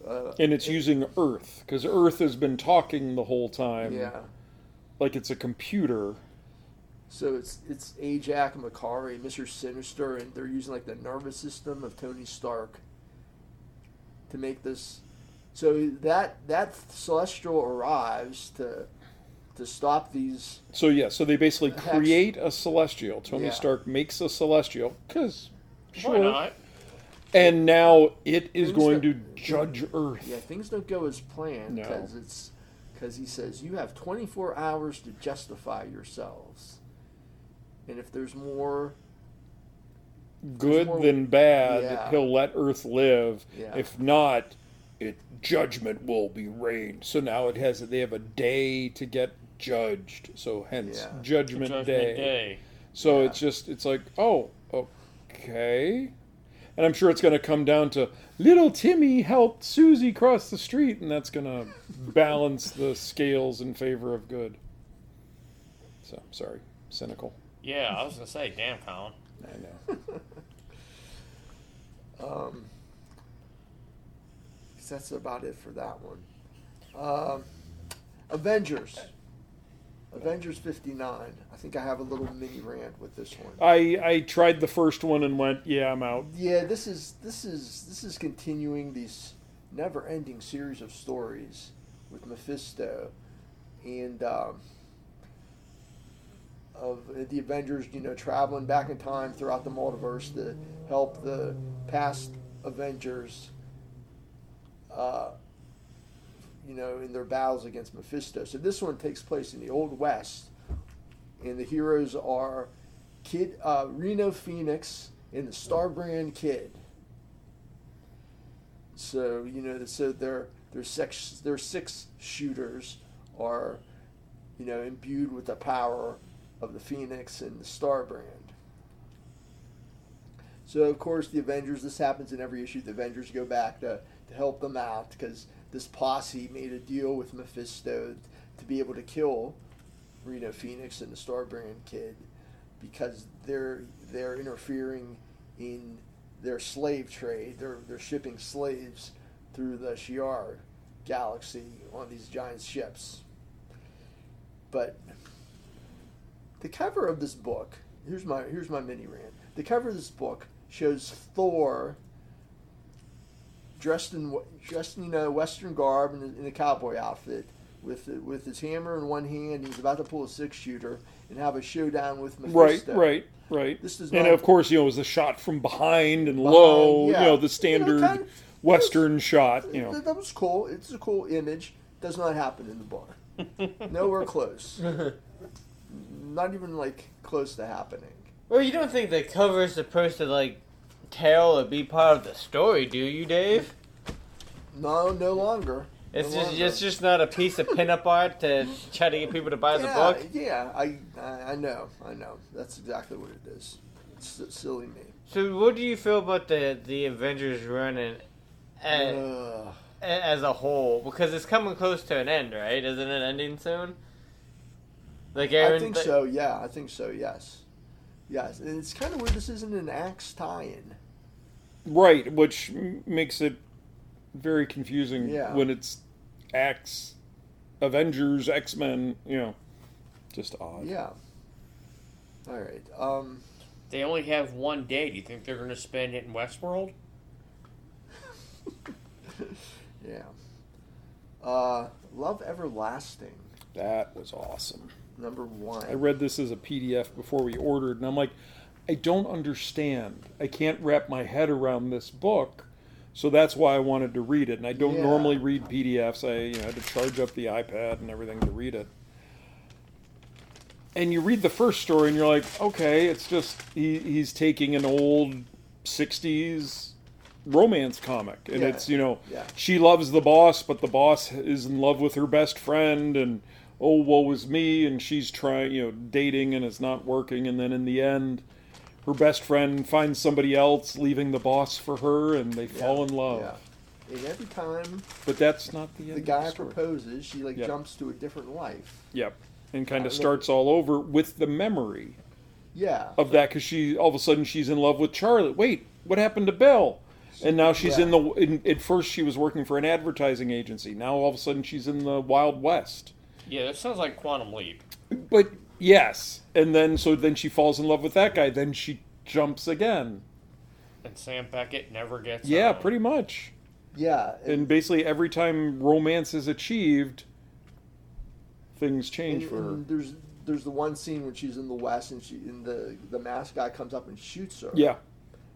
Uh, And it's using Earth, because Earth has been talking the whole time. yeah. Like it's a computer. So it's it's Ajak, Makkari, Mister Sinister, and they're using like the nervous system of Tony Stark to make this. So that that celestial arrives to to stop these So, yeah, so they basically Hex. create a Celestial. Tony Yeah. Stark makes a Celestial, because, Why not? And now it is Things going to judge Earth. Yeah, things don't go as planned No. because it's because he says you have 24 hours to justify yourselves, and if there's more, good more- than bad, Yeah. he'll let Earth live. Yeah. If not, it judgment will be rained. So now it has they have a day to get judged. So hence Yeah. judgment, Judgment day. Day. So Yeah. it's just it's like oh okay, and I'm sure it's going to come down to little Timmy helped Susie cross the street, and that's going to balance the scales in favor of good. So sorry, cynical. Yeah, I was gonna say, damn, Colin. I know. um, that's about it for that one. Um, Avengers. Avengers 59. I think I have a little mini rant with this one. I I tried the first one and went, yeah, I'm out. Yeah, this is this is this is continuing these never-ending series of stories with Mephisto and um, of the Avengers, you know, traveling back in time throughout the multiverse to help the past Avengers, uh, you know, in their battles against Mephisto. So this one takes place in the Old West, and the heroes are Kid uh, Reno Phoenix and the Starbrand Kid. So you know, so their their six their six shooters are, you know, imbued with the power of the Phoenix and the Starbrand. So of course the Avengers. This happens in every issue. The Avengers go back to to help them out because this posse made a deal with Mephisto to be able to kill Reno Phoenix and the Starbrand Kid because they're they're interfering in their slave trade. They're they're shipping slaves through the Shi'ar galaxy on these giant ships. But the cover of this book, here's my here's my mini rant. The cover of this book shows Thor dressed in dressed in you know Western garb in a, in a cowboy outfit, with with his hammer in one hand. He's about to pull a six shooter and have a showdown with Right, Mephisto. right, right. This does and of course, you know, it was the shot from behind and low. yeah. You know, the You know, standard kind of- Western shot. You know, That, that was cool. It's a cool image. Does not happen in the book. Nowhere close. Not even like close to happening. Well, you don't think the cover is supposed to like tell or be part of the story, do you, Dave? No, no longer. It's No just longer. it's just not a piece of pinup art to try to get people to buy the book. Yeah, I, I I know, I know. That's exactly what it is. It's silly me. So, what do you feel about the the Avengers run and, and Ugh. as a whole? Because it's coming close to an end, right? Isn't it ending soon? Like Aaron, I think so. Yeah, I think so. Yes, yes. And it's kind of weird. This isn't an axe tie-in. Right, which makes it very confusing Yeah. when it's X, Avengers, X Men. You know, just odd. Yeah. All right. Um, They only have one day. Do you think they're going to spend it in Westworld? Yeah. Uh, Love Everlasting, That was awesome. number one. I read this as a PDF before we ordered, and I'm like, I don't understand. I can't wrap my head around this book, so that's why I wanted to read it. And I don't Yeah. normally read PDFs. I you know, had to charge up the iPad and everything to read it. And you read the first story, and you're like, okay, it's just he, he's taking an old '60s romance comic, and Yeah. it's you know Yeah. she loves the boss, but the boss is in love with her best friend, and oh woe is me, and she's trying you know dating and it's not working, and then in the end, her best friend finds somebody else, leaving the boss for her, and they fall in love. Yeah. And every time But that's not the end. the of guy story. proposes, she like Yep. jumps to a different life. Yep, and kind of uh, starts all over with the memory Yeah. of that because she all of a sudden she's in love with Charlie. Wait, what happened to Bill? And now she's Yeah. in the. In, at first, she was working for an advertising agency. Now all of a sudden, she's in the Wild West. Yeah, that sounds like Quantum Leap. But yes, and then so then she falls in love with that guy. Then she jumps again. And Sam Beckett never gets. Yeah, home. pretty much. Yeah. And basically, every time romance is achieved, things change and- for her. there's there's the one scene when she's in the west and she and the the masked guy comes up and shoots her. Yeah,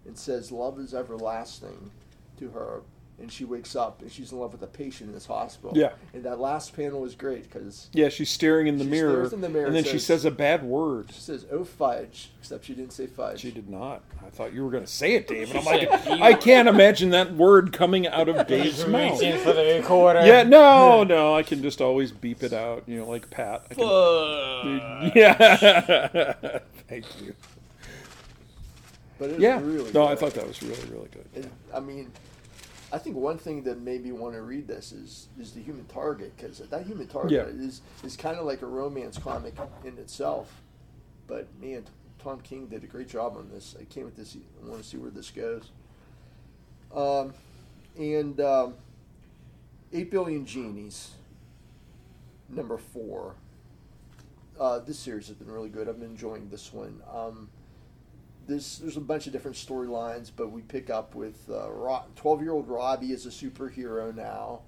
and says love is everlasting to her and she wakes up and she's in love with a patient in this hospital Yeah. and that last panel is great because yeah. She's staring in the She mirror, in the mirror and then and she says- says a bad word. she says oh fudge except she didn't say fudge She did not. I thought you were going to say it, Dave. And I'm like, I can't imagine that word coming out of Dave's mouth. for the recorder. Yeah, no, no. I can just always beep it out. You know, like Pat. I can, Fuck. yeah. Thank you. but it's Yeah. really no, I thought that was really, really good. and, I mean I think one thing that made me want to read this is is the human target because that human target Yeah. is is kind of like a romance comic in itself. But man Tom King did a great job on this. I came with this. I want to see where this goes. Um, and um, 8 billion genies number four. Uh, this series has been really good. I've been enjoying this one. Um, this there's a bunch of different storylines, but we pick up with uh, twelve year old Robbie is a superhero now.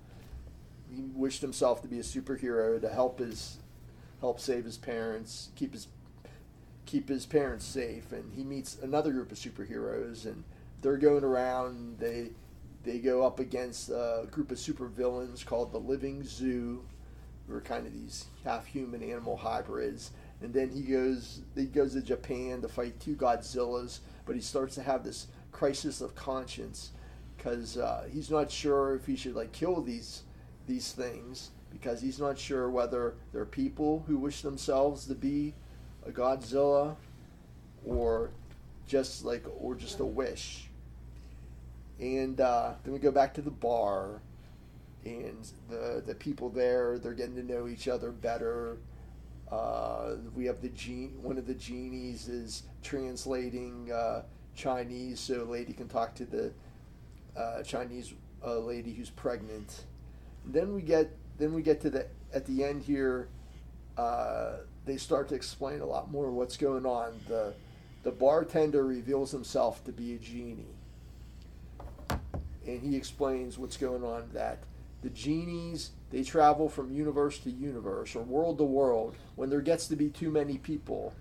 He wished himself to be a superhero to help his help save his parents, keep his keep his parents safe, and he meets another group of superheroes, and they're going around. They they go up against a group of supervillains called the Living Zoo, who are kind of these half human animal hybrids. And then he goes he goes to Japan to fight two Godzillas, but he starts to have this crisis of conscience because uh, he's not sure if he should like kill these these things because he's not sure whether they're people who wish themselves to be a Godzilla or just like or just a wish. And uh, then we go back to the bar, and the the people there they're getting to know each other better. Uh, we have the gene. One of the genies is translating uh, Chinese, so a lady can talk to the uh, Chinese uh, lady who's pregnant. then we get then we get to the at the end here. Uh, they start to explain a lot more what's going on. The the bartender reveals himself to be a genie, and he explains what's going on. That the genies they travel from universe to universe or world to world when there gets to be too many people,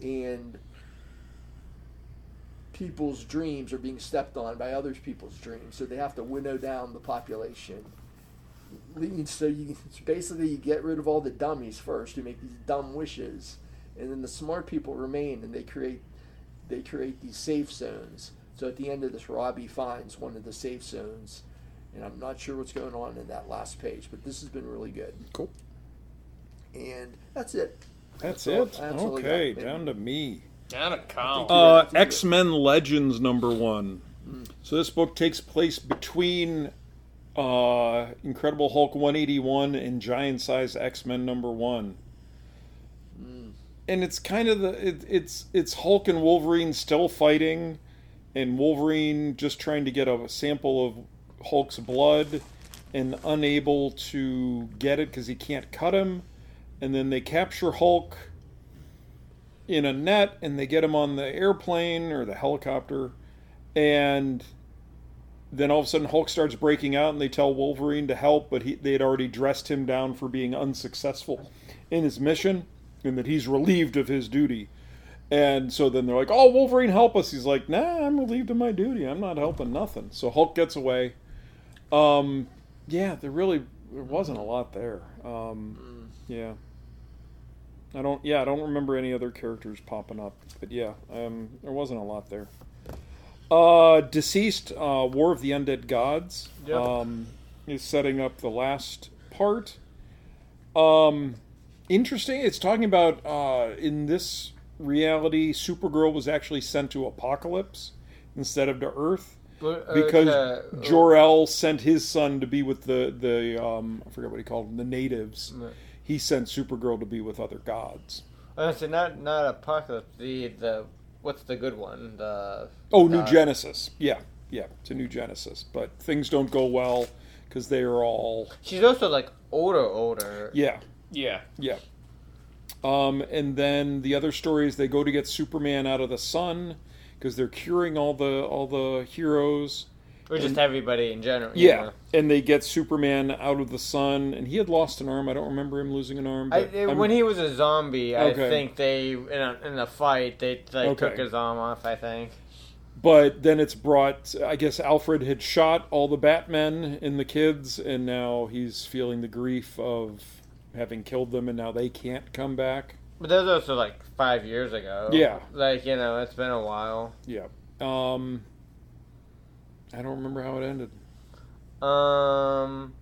and people's dreams are being stepped on by other people's dreams, so they have to winnow down the population. So you basically you get rid of all the dummies first. Who make these dumb wishes, and then the smart people remain and they create they create these safe zones. So at the end of this, Robbie finds one of the safe zones, and I'm not sure what's going on in that last page, but this has been really good. Cool. And that's it. That's all- it. that's all I got. Okay, down to me. Down a count. Uh, ready to do it. X Men Legends number one. So this book takes place between uh, Incredible Hulk 181 and Giant Size X Men number one. And it's kind of the it, it's it's Hulk and Wolverine still fighting, and Wolverine just trying to get a sample of Hulk's blood, and unable to get it because he can't cut him, and then they capture Hulk in a net, and they get him on the airplane or the helicopter, and then all of a sudden Hulk starts breaking out, and they tell Wolverine to help, but he, they had already dressed him down for being unsuccessful in his mission, and that he's relieved of his duty. And so then they're like, "Oh, Wolverine, help us!" He's like, "Nah, I'm relieved of my duty. I'm not helping nothing." So Hulk gets away. Um, yeah, there really there wasn't a lot there. Um, yeah, I don't. Yeah, I don't remember any other characters popping up. But yeah, um, there wasn't a lot there. Uh, DCeased. Uh, War of the Undead Gods. Yep. Um, is setting up the last part. Um, interesting. It's talking about uh, in this reality, Supergirl was actually sent to Apokolips instead of to Earth because uh, Jor El sent his son to be with the the um, I forget what he called them, the natives. Right. He sent Supergirl to be with other gods. Uh, so not not Apokolips. The the what's the good one? The Oh, New uh, Genesis. Yeah, yeah, it's a New Genesis, but things don't go well because they are all She's also like older, older. yeah, Yeah. yeah. Um, and then the other story is they go to get Superman out of the sun because they're curing all the all the heroes. or just everybody in general. you Yeah, know. and they get Superman out of the sun, and he had lost an arm. I don't remember him losing an arm. I, when he was a zombie, I think they in a, in a fight they like Okay. took his arm off. I think. but then it's brought. I guess Alfred had shot all the Batmen and the kids, and now he's feeling the grief of having killed them, and now they can't come back. But those was also like five years ago. Yeah. Like you know, it's been a while. Yeah. Um, I don't remember how it ended. Um,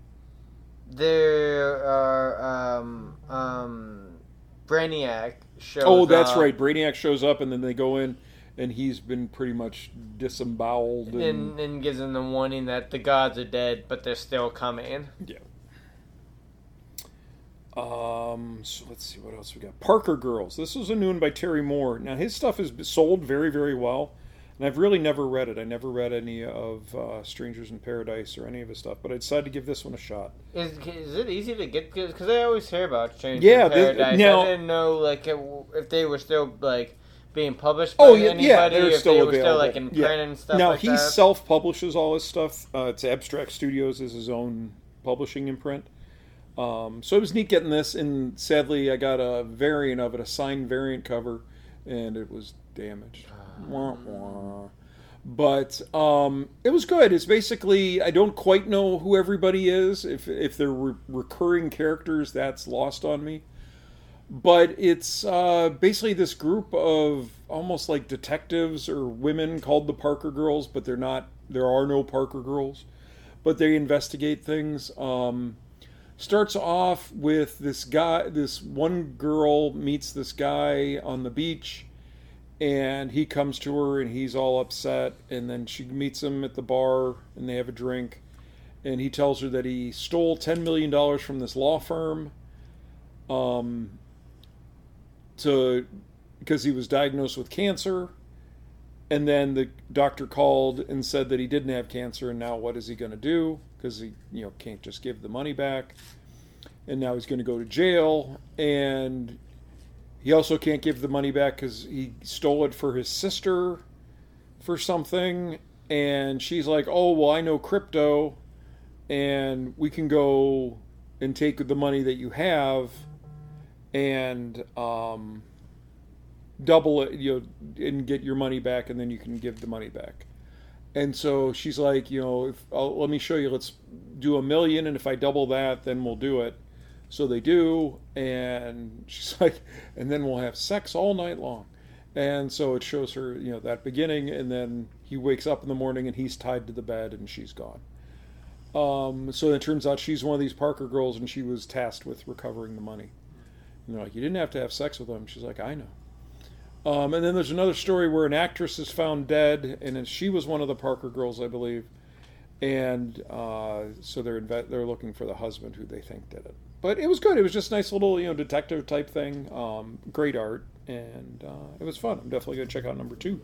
there are um um, Brainiac shows. Oh, that's up, right. Brainiac shows up, and then they go in, and he's been pretty much disemboweled. And, And, and gives them the warning that the gods are dead, but they're still coming. yeah. Um. So let's see what else we got. Parker Girls. This was a new one by Terry Moore. Now his stuff is sold very, very well, and I've really never read it. I never read any of uh, Strangers in Paradise or any of his stuff, but I decided to give this one a shot. Is is it easy to get? Because I always hear about Stranger Yeah, in this- now- I didn't know like it, if they were still like being published. Oh yeah, anybody, yeah, they're if still they available. were still like in Yeah. print and stuff. Now like he self-publishes all his stuff. Uh, it's Abstract Studios is his own publishing imprint. Um, so it was neat getting this, and sadly, I got a variant of it, a signed variant cover, and it was damaged. Wah, wah. But um, it was good. It's basically I don't quite know who everybody is. If if they're re- recurring characters, that's lost on me but it's uh, basically this group of almost like detectives or women called the Parker Girls, but they're not. There are no Parker Girls, but they investigate things. Um, starts off with this guy. This one girl meets this guy on the beach, and he comes to her, and he's all upset. And then she meets him at the bar, and they have a drink. And he tells her that he stole ten million dollars from this law firm. Um, to because he was diagnosed with cancer and then the doctor called and said that he didn't have cancer and now what is he going to do? Because he you know can't just give the money back. And now he's going to go to jail and he also can't give the money back because he stole it for his sister for something. And she's like oh well i know crypto and we can go and take the money that you have. And um, double it, you know, and get your money back, and then you can give the money back. And so she's like, you know, if, I'll, let me show you. Let's do a million, and if I double that, then we'll do it. So they do, and she's like, and then we'll have sex all night long. And so it shows her, you know, that beginning, and then he wakes up in the morning and he's tied to the bed and she's gone. Um, so it turns out she's one of these Parker girls, and she was tasked with recovering the money. And they're like, you didn't have to have sex with him. She's like, I know. Um, and then there's another story where an actress is found dead, and she was one of the Parker girls, I believe. And uh, so they're inve- they're looking for the husband who they think did it. But it was good. It was just a nice little you know detective type thing. Um, great art, and uh, it was fun. I'm definitely gonna check out number two.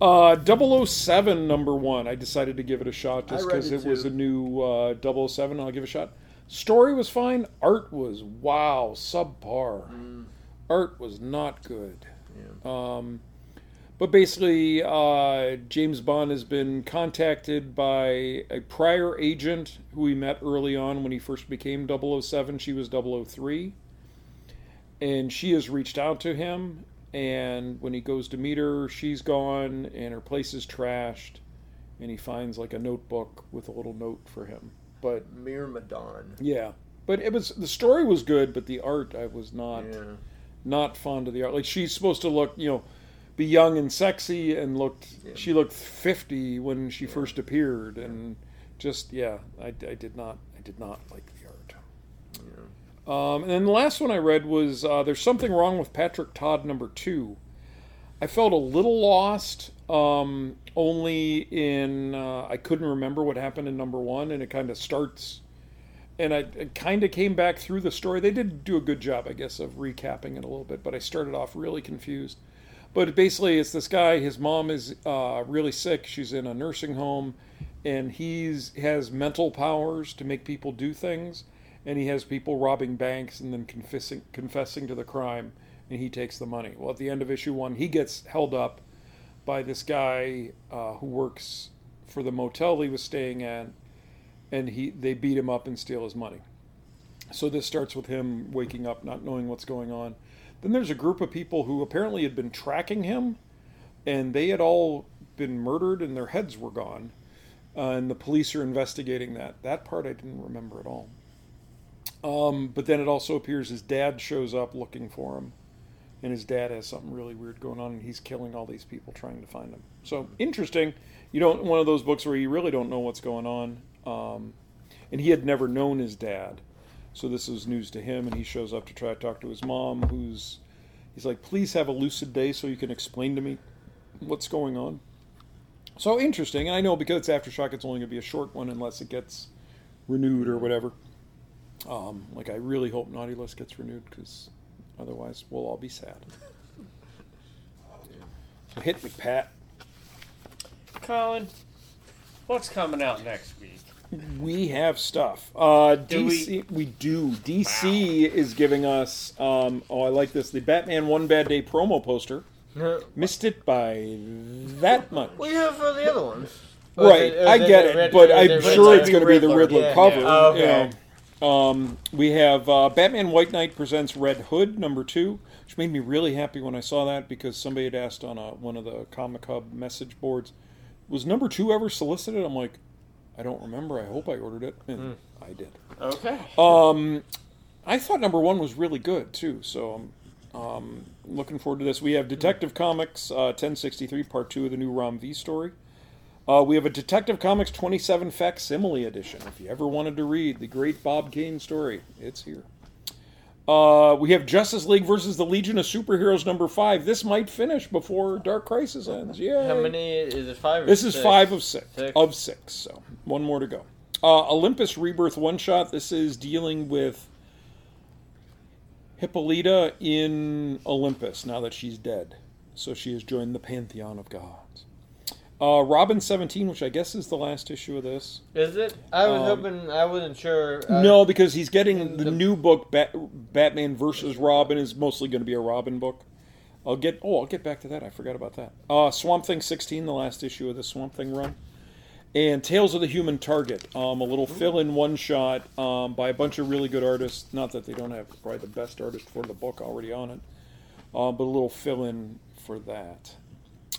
Uh, 007 number one. I decided to give it a shot just because it it was a new uh, 007. I'll give it a shot. Story was fine. Art was wow, subpar. Art was not good. Yeah. Um, but basically, uh, James Bond has been contacted by a prior agent who he met early on when he first became 007. She was 003. And she has reached out to him. And when he goes to meet her, she's gone and her place is trashed. And he finds like a notebook with a little note for him. But Myrmidon. yeah. But it was the story was good, but the art I was not Yeah. Not fond of the art. Like she's supposed to look, you know, be young and sexy, and looked. Yeah. She looked fifty when she first appeared, and just yeah, I, I did not, I did not like the art. Yeah. Um, and then the last one I read was uh, "There's Something Wrong with Patrick Todd" number two. I felt a little lost, um, only in uh, I couldn't remember what happened in number one, and it kind of starts. And I, I kind of came back through the story. They did do a good job, I guess, of recapping it a little bit, but I started off really confused. But basically, it's this guy. His mom is uh, really sick. She's in a nursing home, and he's has mental powers to make people do things. And he has people robbing banks and then confessing confessing to the crime, and he takes the money. Well, at the end of issue one, he gets held up by this guy uh, who works for the motel he was staying at, and he they beat him up and steal his money. So this starts with him waking up, not knowing what's going on. Then there's a group of people who apparently had been tracking him, and they had all been murdered and their heads were gone. Uh, and the police are investigating that. That part I didn't remember at all. Um, but then it also appears his dad shows up looking for him, and his dad has something really weird going on, and he's killing all these people trying to find him. So interesting. You don't one of those books where you really don't know what's going on. Um, and he had never known his dad, so this was news to him. And he shows up to try to talk to his mom, who's he's like, "Please have a lucid day so you can explain to me what's going on." So interesting. And I know because it's aftershock, it's only going to be a short one unless it gets renewed or whatever. Um, like I really hope Naughty List gets renewed because otherwise we'll all be sad. So hit me, Pat. Colin, what's coming out next week? We have stuff. Uh, Do DC, we? do. DC is giving us. Um, oh, I like this. The Batman One Bad Day promo poster. Missed it by that much. We do have for the other ones? Or Right, is it- or I is get it, Red- but I'm it sure it's going to be the Riddler Yeah, cover. yeah. Oh, you okay. know. Um, we have uh, Batman White Knight presents Red Hood number two, which made me really happy when I saw that because somebody had asked on a, one of the Comic Hub message boards, was number two ever solicited? I'm like, I don't remember. I hope I ordered it, and I did. Okay. Um, I thought number one was really good too, so I'm um, looking forward to this. We have Detective Comics uh, 1063, part two of the new Rom V story. Uh, we have a Detective Comics 27 facsimile edition. If you ever wanted to read the great Bob Kane story, it's here. Uh, we have Justice League versus the Legion of Superheroes number five. This might finish before Dark Crisis ends. Yeah. How many is it? Five. Or This is six? five of six, Six. of six. So one more to go. Uh, Olympus Rebirth one shot. This is dealing with Hippolyta in Olympus now that she's dead. So she has joined the pantheon of gods. Uh, Robin seventeen, which I guess is the last issue of this. Is it? I was Um, hoping. I wasn't sure. uh, no, because he's getting the, the- new book, Bat- Batman versus Robin, is mostly going to be a Robin book. I'll get. Oh, I'll get back to that. I forgot about that. Uh, Swamp Thing sixteen, the last issue of the Swamp Thing run, and Tales of the Human Target, um, a little fill-in one shot um, by a bunch of really good artists. Not that they don't have probably the best artist for the book already on it, uh, but a little fill-in for that.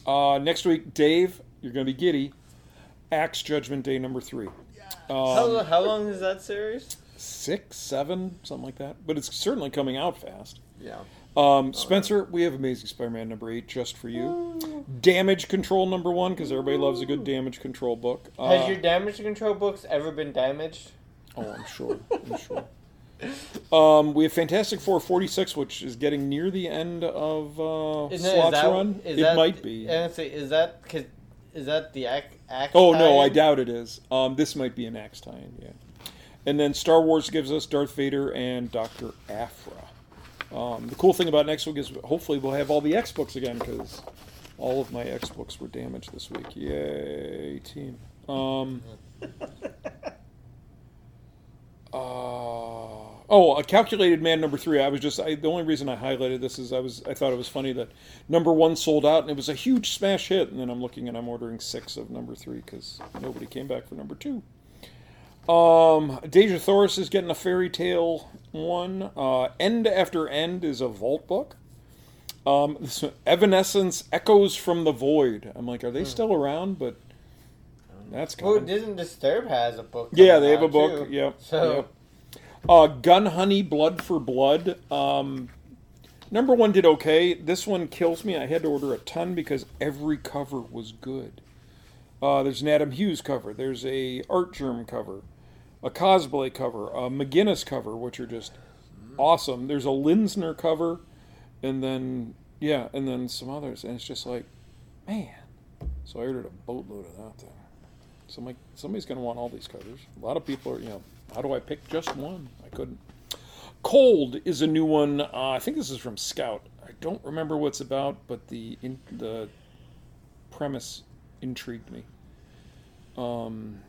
Uh, next week, Dave, you're going to be giddy. Axe Judgment Day number three. How, how long is that series? six, seven, something like that. But it's certainly coming out fast. Yeah. Um, Spencer, we have Amazing Spider-Man number eight just for you. Damage Control number one because everybody loves a good Damage Control book. Uh, Has your damage control books ever been damaged? oh, I'm sure. I'm sure. Um, we have Fantastic Four 46, which is getting near the end of uh, Slott's that- run. is it that- might be. Is that cause, is that the act? act Oh no, I doubt it is. Um, this might be an axe tie-in, yeah. And then Star Wars gives us Darth Vader and Doctor Aphra. Um, the cool thing about next week is hopefully we'll have all the X books again because all of my X books were damaged this week. Yay, team! Um, uh, Oh, a calculated man number three. I was just I, the only reason I highlighted this is I was I thought it was funny that number one sold out and it was a huge smash hit, and then I'm looking and I'm ordering six of number three because nobody came back for number two. Um, Dejah Thoris is getting a fairy tale one. Uh, end after end is a vault book. Um, this one, Evanescence Echoes from the Void. I'm like, are they still around? But that's Well, coming. Disn't Disturb has a book. Yeah, they have a book. too. Yep. So yep. Uh, Gun Honey, Blood for Blood. Um, number one did okay. This one kills me. I had to order a ton because every cover was good. Uh, there's an Adam Hughes cover. There's a Artgerm cover, a Cosplay cover, a McGinnis cover, which are just awesome. There's a Linsner cover, and then yeah, and then some others, and it's just like, man. So I ordered a boatload of that thing. So like, somebody's going to want all these covers. A lot of people are, you know, how do I pick just one? I couldn't. Cold is a new one. Uh, I think this is from Scout. I don't remember what's about, but the in, the premise intrigued me. Um,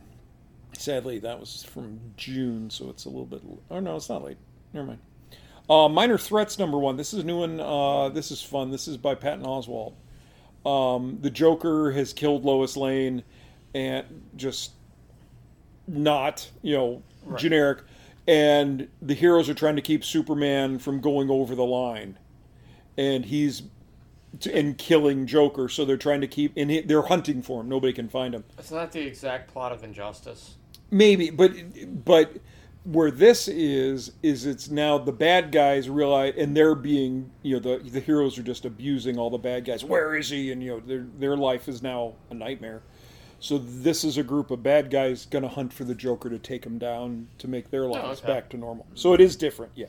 sadly, that was from June, so it's a little bit. Oh no, it's not late. Never mind. Uh, Minor Threats number one. This is a new one. Uh, this is fun. This is by Patton Oswalt. Um, the Joker has killed Lois Lane, and just not you know generic, and the heroes are trying to keep Superman from going over the line, and he's and killing Joker. So they're trying to keep and he, they're hunting for him. Nobody can find him. It's not the exact plot of Injustice. Maybe, but but where this is is it's now the bad guys realize and they're being you know the the heroes are just abusing all the bad guys. Where is he? And you know their their life is now a nightmare. So this is a group of bad guys going to hunt for the Joker to take him down to make their lives okay. back to normal. So it is different, yeah.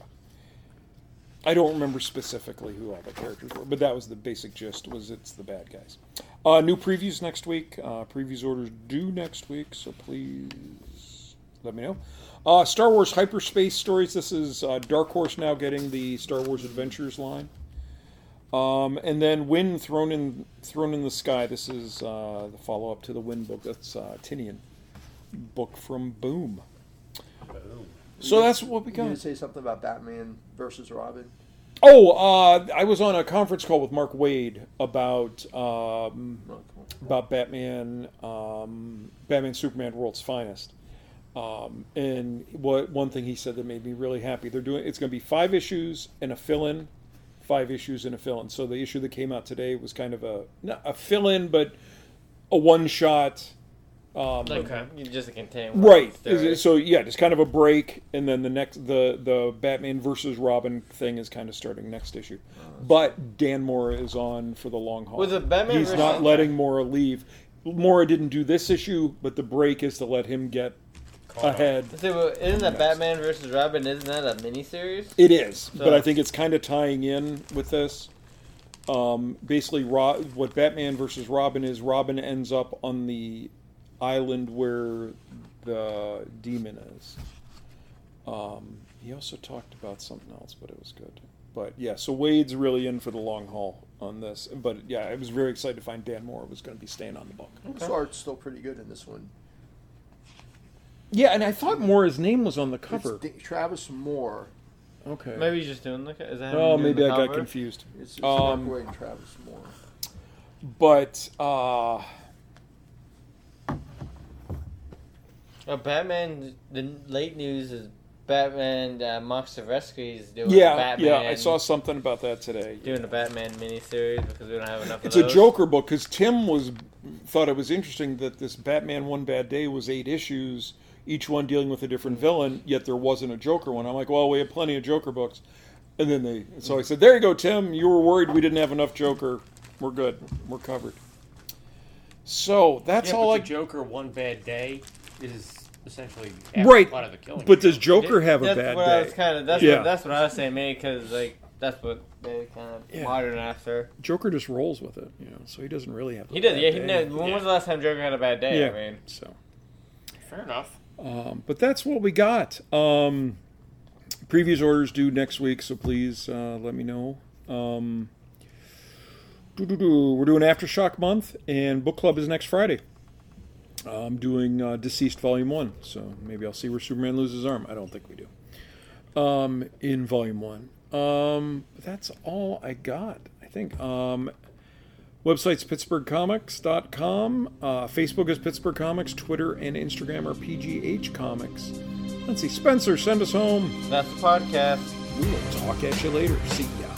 I don't remember specifically who all the characters were, but that was the basic gist. Was it's the bad guys. Uh, new previews next week. Uh, previews orders due next week, so please let me know. Uh, Star Wars hyperspace stories. This is uh, Dark Horse now getting the Star Wars Adventures line. Um, and then Wynd Throne in Throne in the sky. This is uh, the follow up to the Wynd book. That's uh, Tynion book from Boom. So that's what we You got. say something about Batman versus Robin? Oh, uh, I was on a conference call with Mark Waid about um, about Batman, um, Batman Superman World's Finest. Um, and what one thing he said that made me really happy. They're doing it's going to be five issues and a fill-in, five issues in a fill-in. So the issue that came out today was kind of a not a fill-in, but a one-shot. Um, like Okay. you just a contain. Right. story. So yeah, just kind of a break, and then the next the the Batman versus Robin thing is kind of starting next issue. But Dan Mora is on for the long haul. Was it Batman He's not letting Mora leave. Mora didn't do this issue, but the break is to let him get. Ahead. So, well, isn't that Batman versus Robin? Isn't that a miniseries? It is, but I think it's kind of tying in with this. Um, basically, Ro- what Batman versus Robin is, Robin ends up on the island where the demon is. Um, he also talked about something else, but it was good. But yeah, so Waid's really in for the long haul on this. But yeah, I was very excited to find Dan Moore was going to be staying on the book. This art's still pretty good in this one. Yeah, and I thought Moore's name was on the It's cover. D- Travis Moore. Okay. Maybe he's just doing the. Is that him Oh, doing maybe the I got cover? confused. It's, it's Um, Mark Waid and Travis Moore. But uh, Oh, Batman. The late news is Batman. Uh, Marc Silvestri is doing yeah, Batman. yeah, I saw something about that today. doing a Batman miniseries because we don't have enough. It's of a those. Joker book because Tim was thought it was interesting that this Batman One Bad Day was eight issues, each one dealing with a different villain. Yet there wasn't a Joker one. I'm like, well, we have plenty of Joker books, and then they. So I said, there you go, Tim. You were worried we didn't have enough Joker. We're good. We're covered. So that's yeah, all but I. the Joker one bad day is essentially Right, part of the killing. But does joke. Joker have a that's bad what I day? was kind of. That's Yeah. what, that's what I was saying, maybe because like that's what they kind of Yeah. modern after. Joker just rolls with it, you know. So he doesn't really have. a He does, bad yeah. He day. knows. When was the last time Joker had a bad day? Yeah. I mean, So. Fair enough. Um, but that's what we got. Um, previous orders due next week, so please uh, let me know. Um, we're doing Aftershock month, and book club is next Friday. I'm doing uh, DCeased Volume One, so maybe I'll see where Superman loses his arm. I don't think we do. um, in volume one. Um, that's all I got. I think. Um, website's pittsburghcomics.com. Uh, Facebook is Pittsburgh Comics. Twitter and Instagram are PGH Comics. Let's see. Spencer, send us home. That's the podcast. We will talk at you later. See ya.